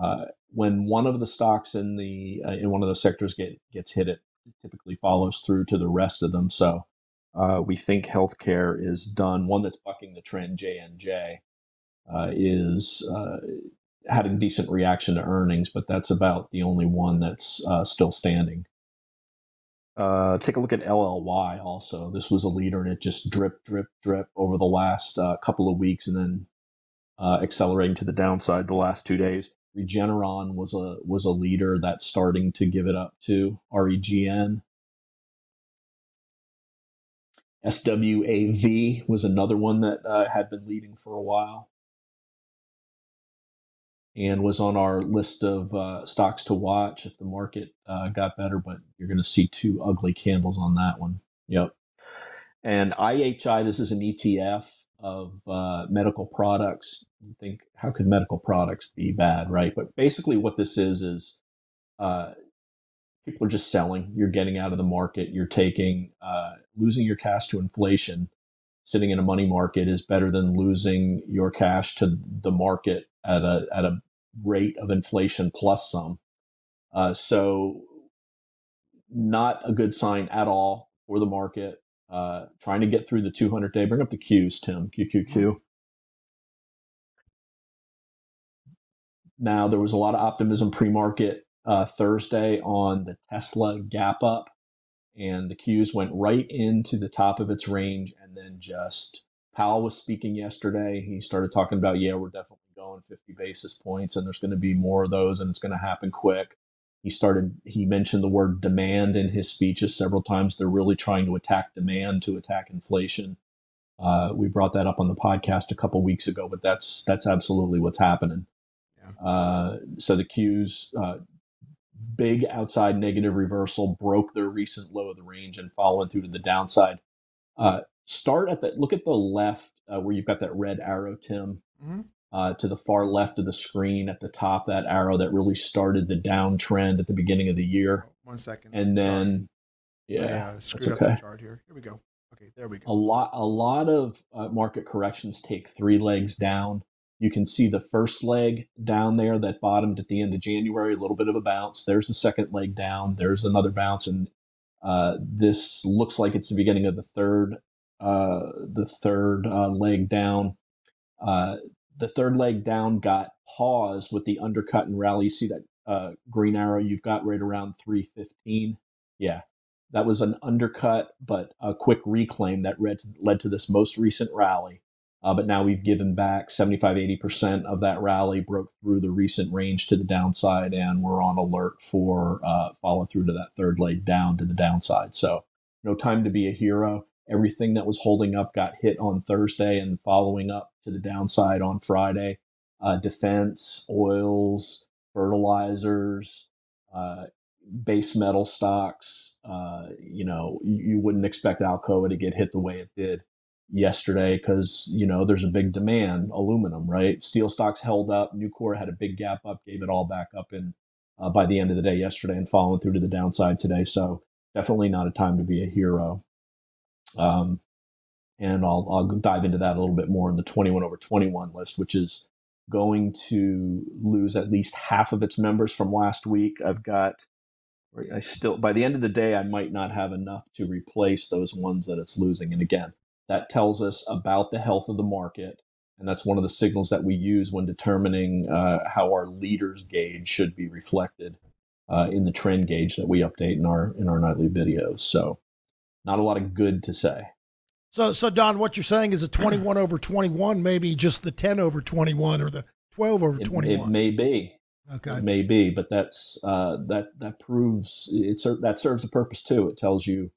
uh, when one of the stocks in the uh, in one of the sectors get gets hit, it typically follows through to the rest of them. So uh, we think healthcare is done. One that's bucking the trend, J and J, uh, is uh, had a decent reaction to earnings, but that's about the only one that's uh, still standing. Uh, take a look at LLY also. This was a leader and it just drip, drip, drip over the last uh, couple of weeks and then uh, accelerating to the downside the last two days. Regeneron was a was a leader that's starting to give it up to REGN. SWAV was another one that uh, had been leading for a while and was on our list of uh, stocks to watch if the market uh, got better. But you're going to see two ugly candles on that one. Yep. And IHI, this is an ETF of uh, medical products. You think, how could medical products be bad, right? But basically, what this is is uh, people are just selling. You're getting out of the market. You're taking uh, losing your cash to inflation. Sitting in a money market is better than losing your cash to the market at a at a rate of inflation plus some. Uh, so not a good sign at all for the market. Uh, trying to get through the 200 day. Bring up the Qs, Tim. QQQ. Now there was a lot of optimism pre-market uh, Thursday on the Tesla gap up, and the Qs went right into the top of its range, and then just Powell was speaking yesterday. He started talking about, yeah, we're definitely going 50 basis points, and there's going to be more of those, and it's going to happen quick. He started. He mentioned the word demand in his speeches several times. They're really trying to attack demand to attack inflation. Uh, we brought that up on the podcast a couple weeks ago, but that's that's absolutely what's happening. Uh, so the Qs, uh, big outside negative reversal, broke their recent low of the range and following through to the downside. Uh, start at the look at the left uh, where you've got that red arrow, Tim. Mhm. Uh, to the far left of the screen, at the top, that arrow that really started the downtrend at the beginning of the year, One second. and Sorry. then I, yeah, uh, screwed up the okay. chart here. Here we go. Okay, there we go. a lot a lot of uh, market corrections take three legs down you can see the first leg down there that bottomed at the end of january a little bit of a bounce there's the second leg down there's another bounce and uh, this looks like it's the beginning of the third uh, the third uh, leg down uh, the third leg down got paused with the undercut and rally you see that uh, green arrow you've got right around 315 yeah that was an undercut, but a quick reclaim that led to, led to this most recent rally. Uh, but now we've given back 75, 80% of that rally, broke through the recent range to the downside, and we're on alert for follow through to that third leg down to the downside. So, no time to be a hero. Everything that was holding up got hit on Thursday and following up to the downside on Friday. Uh, defense, oils, fertilizers, uh, base metal stocks. Uh, you know, you, you wouldn't expect Alcoa to get hit the way it did yesterday because you know there's a big demand. Aluminum, right? Steel stocks held up. Nucor had a big gap up, gave it all back up in uh, by the end of the day yesterday, and following through to the downside today. So definitely not a time to be a hero. Um, and I'll I'll dive into that a little bit more in the 21 over 21 list, which is going to lose at least half of its members from last week. I've got I still by the end of the day I might not have enough to replace those ones that it's losing. And again, that tells us about the health of the market, and that's one of the signals that we use when determining uh, how our leaders gauge should be reflected uh, in the trend gauge that we update in our in our nightly videos. So, not a lot of good to say. So, so Don, what you're saying is a 21 over 21, maybe just the 10 over 21 or the 12 over It, it may be. okay. It may be, but that's uh, that that proves it ser- that serves a purpose too. It tells you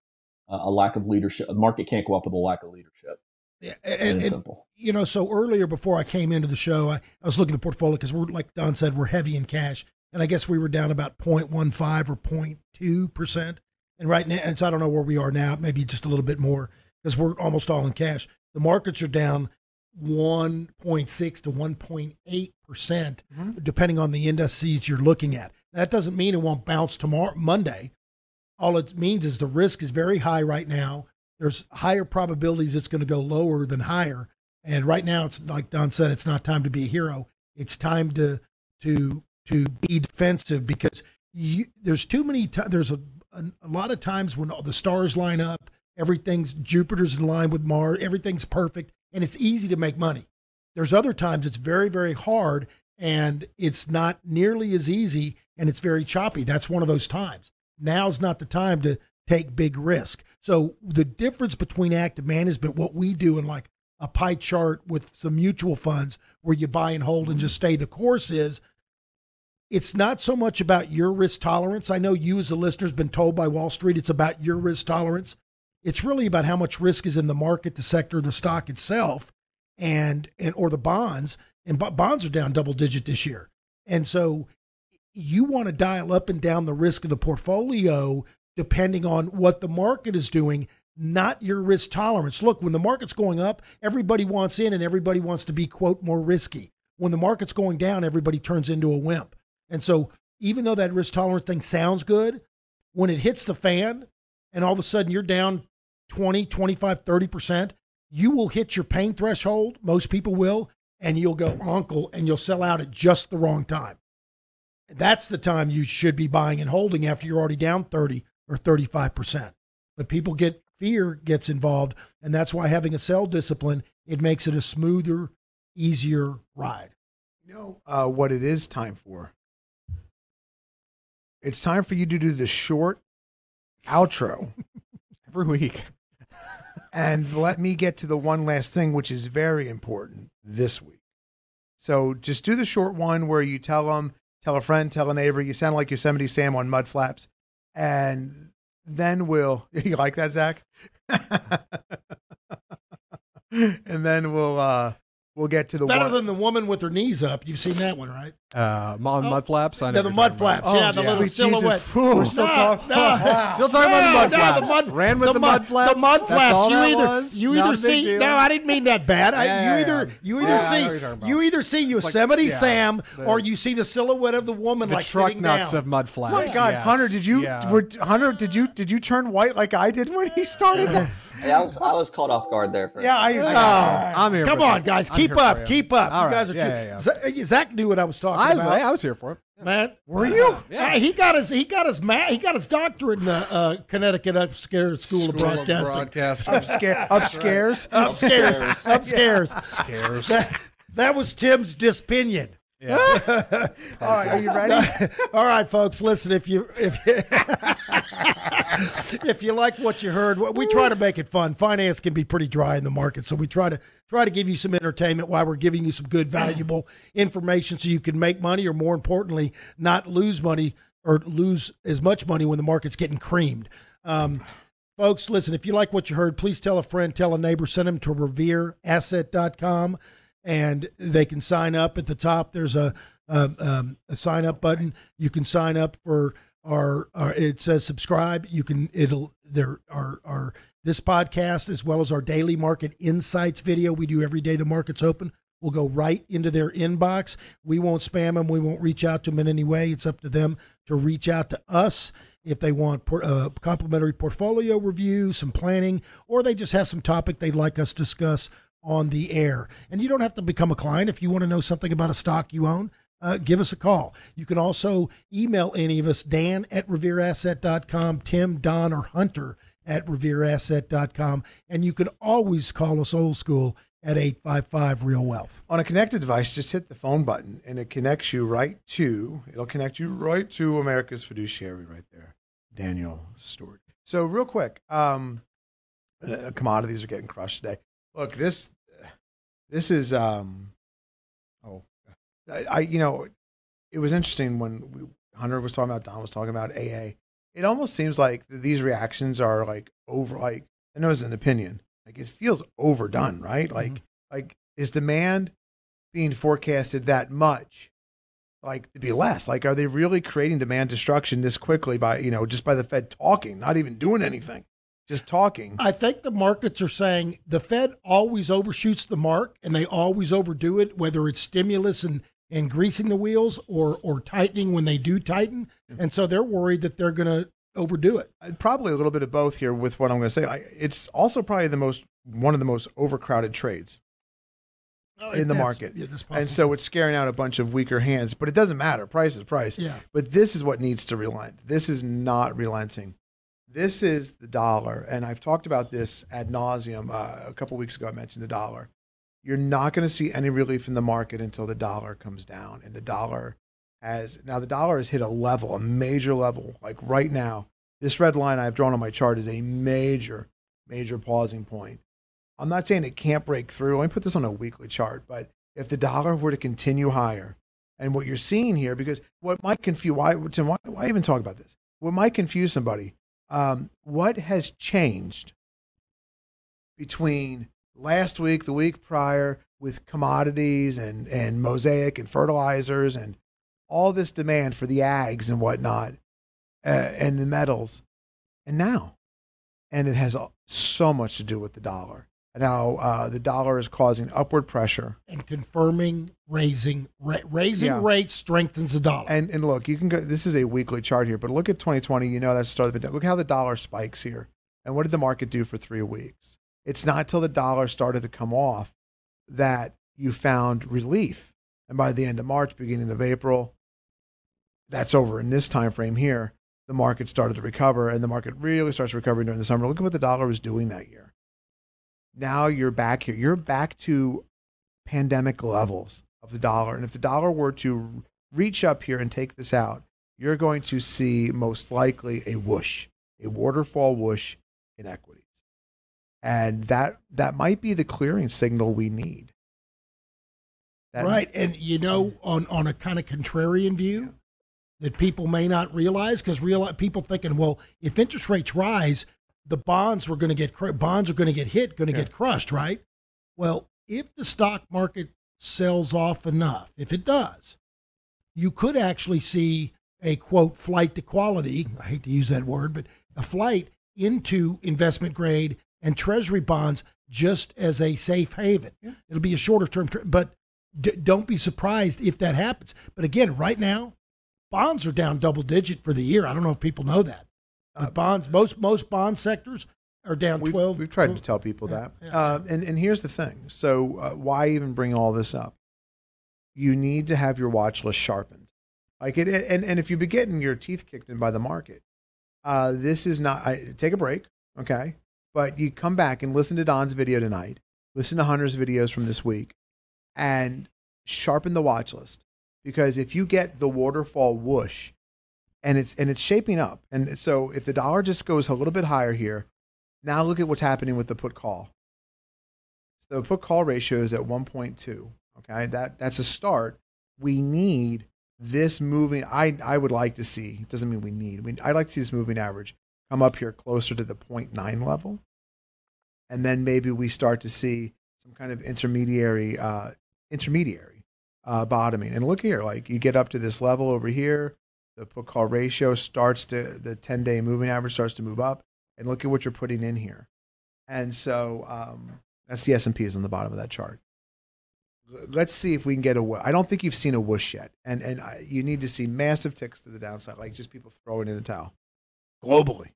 uh, a lack of leadership. The market can't go up with a lack of leadership. Yeah, And, and, you know, so earlier before I came into the show, I, I was looking at the portfolio because we're like Don said, we're heavy in cash, and I guess we were down about 0.15 or 0.2 percent, and right now, and so I don't know where we are now, maybe just a little bit more because we're almost all in cash. The markets are down 1.6 to 1.8 percent, mm-hmm. depending on the indices you're looking at. That doesn't mean it won't bounce tomorrow, Monday. All it means is the risk is very high right now. There's higher probabilities it's going to go lower than higher. And right now, it's like Don said, it's not time to be a hero. It's time to to to be defensive because you, there's too many. T- there's a, a a lot of times when all the stars line up, everything's Jupiter's in line with Mars, everything's perfect, and it's easy to make money. There's other times it's very very hard and it's not nearly as easy and it's very choppy. That's one of those times. Now's not the time to take big risk. So the difference between active management, what we do in like a pie chart with some mutual funds where you buy and hold and mm-hmm. just stay the course is it's not so much about your risk tolerance. I know you as a listener's been told by Wall Street it's about your risk tolerance. It's really about how much risk is in the market, the sector, the stock itself, and and or the bonds. And bo- bonds are down double digit this year. And so you want to dial up and down the risk of the portfolio depending on what the market is doing, not your risk tolerance. Look, when the market's going up, everybody wants in and everybody wants to be, quote, more risky. When the market's going down, everybody turns into a wimp. And so, even though that risk tolerance thing sounds good, when it hits the fan and all of a sudden you're down 20, 25, 30%, you will hit your pain threshold. Most people will. And you'll go uncle and you'll sell out at just the wrong time. That's the time you should be buying and holding after you're already down 30, or 35%. But people get fear gets involved, and that's why having a sell discipline, it makes it a smoother, easier ride. You know uh, what it is time for? It's time for you to do the short outro. Every week. and let me get to the one last thing, which is very important this week. So just do the short one where you tell them, tell a friend, tell a neighbor. You sound like Yosemite Sam on mud flaps, and then we'll. You like that, Zach? and then we'll uh we'll get to the Better one. than the woman with her knees up. You've seen that one, right? Uh, on mud flaps. I Yeah, know the mud flaps. about. yeah, the Oh, little sweet Jesus. silhouette. We're still No, talk- no. Still talking about the mud flaps. the mud- Ran with the, mud mud flaps. The mud That's flaps. all you either was. you either see. deal. No, I didn't mean that bad. I, Yeah, you either you either I know what you're see you either see Yosemite yeah, Sam the- or you see the silhouette of the woman The like truck nuts down. of mud flaps. Oh my God. Hunter, did you Hunter? Did you did you turn white like I did when he started? that? Yeah, I was I was caught off guard there for a yeah, I. Oh, I'm here. Come for on, guys, keep up, keep up. All you guys right. are Yeah, too- yeah, yeah. Zach knew what I was talking I was, about. I was here for it. man. Were you? Yeah. he got his he got his ma- he got his doctorate in the uh, Connecticut Upstairs School, of Broadcasting. Broadcasting. Upsca- upscares. Upstairs, upstairs. Scares. That, that was Tim's dispinion. Yeah. All right, are you ready? All right, folks, listen. If you if you, if you like what you heard, we try to make it fun. Finance can be pretty dry in the market, so we try to try to give you some entertainment while we're giving you some good, valuable information, so you can make money, or more importantly, not lose money or lose as much money when the market's getting creamed. Um, Folks, listen, if you like what you heard, please tell a friend, tell a neighbor, send them to revereasset.com and they can sign up at the top. There's a, a, um, a sign up button. You can sign up for our, our it says subscribe. You can, it'll, there are, our, this podcast as well as our daily market insights video we do every day the market's open will go right into their inbox. We won't spam them. We won't reach out to them in any way. It's up to them to reach out to us if they want por- uh, complimentary portfolio review, some planning, or they just have some topic they'd like us to discuss on the air. And you don't have to become a client if you want to know something about a stock you own. Uh, give us a call. You can also email any of us, Dan at revereasset.com, Tim, Don, or Hunter at revereasset.com. And you can always call us old school at 855 Real Wealth. On a connected device, just hit the phone button and it connects you right to, it'll connect you right to America's fiduciary right there, Daniel Stewart. So, real quick, um, uh, commodities are getting crushed today. Look, this, this is, um, oh, I, I, you know, it was interesting when we, Hunter was talking about, Don was talking about AA. It almost seems like these reactions are like over, like, I know it's an opinion, like it feels overdone, right? Like, like is demand being forecasted that much like to be less like are they really creating demand destruction this quickly by you know just by the fed talking not even doing anything just talking. I think the markets are saying the Fed always overshoots the mark and they always overdo it, whether it's stimulus and, and greasing the wheels or, or tightening when they do tighten. And so they're worried that they're going to overdo it. Uh, probably a little bit of both here with what i'm going to say. I, it's also probably the most one of the most overcrowded trades in the market. yeah, and so it's scaring out a bunch of weaker hands but it doesn't matter. Price is price. Yeah. but this is what needs to relent this is not relenting this is the dollar and i've talked about this ad nauseum uh, a couple weeks ago i mentioned the dollar. You're not going to see any relief in the market until the dollar comes down and the dollar has now the dollar has hit a level a major level. Like right now this red line i've drawn on my chart is a major major pausing point. I'm not saying it can't break through. Let me put this on a weekly chart but if the dollar were to continue higher and what you're seeing here because what might confuse why, Tim, why, why even talk about this? What might confuse somebody um, what has changed between last week, the week prior, with commodities and, and mosaic and fertilizers and all this demand for the ags and whatnot uh, and the metals, and now. And it has so much to do with the dollar. Now, uh, the dollar is causing upward pressure. And confirming raising ra- raising Yeah. rates strengthens the dollar. And, and look, you can go, this is a weekly chart here, but look at 2020. You know, that's the start of the, look how the dollar spikes here. And what did the market do for three weeks? It's not till the dollar started to come off that you found relief. And by the end of March, beginning of April, that's over in this time frame here. the market started to recover, and the market really starts recovering during the summer. Look at what the dollar was doing that year. Now you're back here. You're back to pandemic levels of the dollar, and if the dollar were to reach up here and take this out, you're going to see most likely a whoosh, a waterfall whoosh in equities, and that that might be the clearing signal we need. That- right. And you know, on on a kind of contrarian view that people may not realize because real people thinking, well, if interest rates rise, the bonds were going to get cr- bonds are going to get hit, going to Yeah. get crushed, right? Well, if the stock market sells off enough, if it does, you could actually see a quote flight to quality. I hate to use that word, but a flight into investment grade and treasury bonds just as a safe haven. It'll be a shorter term, but d- don't be surprised if that happens. But again, right now, bonds are down double digit for the year. I don't know if people know that. But bonds, most most bond sectors are down we've, twelve. We've tried to tell people Yeah, that. yeah. Uh, and, and here's the thing. So, uh, why even bring all this up? You need to have your watch list sharpened. Like it, and, and if you've been getting your teeth kicked in by the market, uh, this is not, I, take a break, okay? But you come back and listen to Don's video tonight, listen to Hunter's videos from this week, and sharpen the watch list. Because if you get the waterfall whoosh, and it's and it's shaping up, and so if the dollar just goes a little bit higher here, now look at what's happening with the put call. So the put call ratio is at 1.2. Okay, that that's a start. We need this moving. I I would like to see. It doesn't mean we need. I mean, I'd like to see this moving average come up here closer to the 0.9 level, and then maybe we start to see some kind of intermediary uh, intermediary uh, bottoming. And look here, like you get up to this level over here, the put call ratio starts to the 10 day moving average starts to move up and look at what you're putting in here. And so um, that's the S&P is on the bottom of that chart. Let's see if we can get a. wh- I don't think you've seen a whoosh yet, and and I, you need to see massive ticks to the downside, like just people throwing in the towel, globally.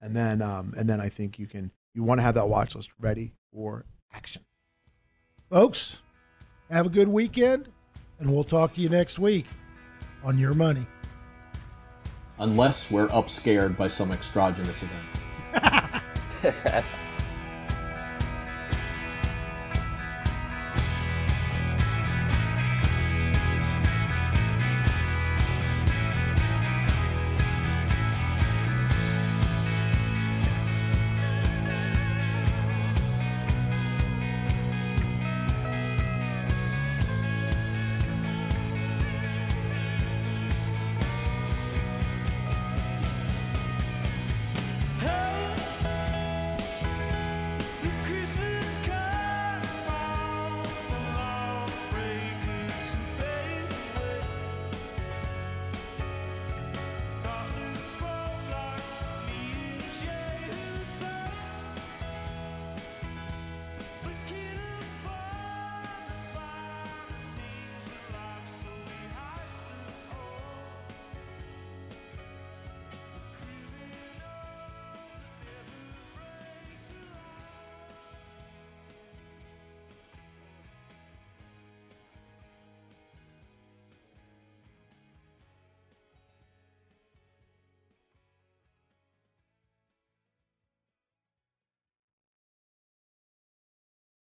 And then um, and then I think you can you want to have that watch list ready for action. Folks, have a good weekend, and we'll talk to you next week on your money. Unless we're upscared by some extragenous event.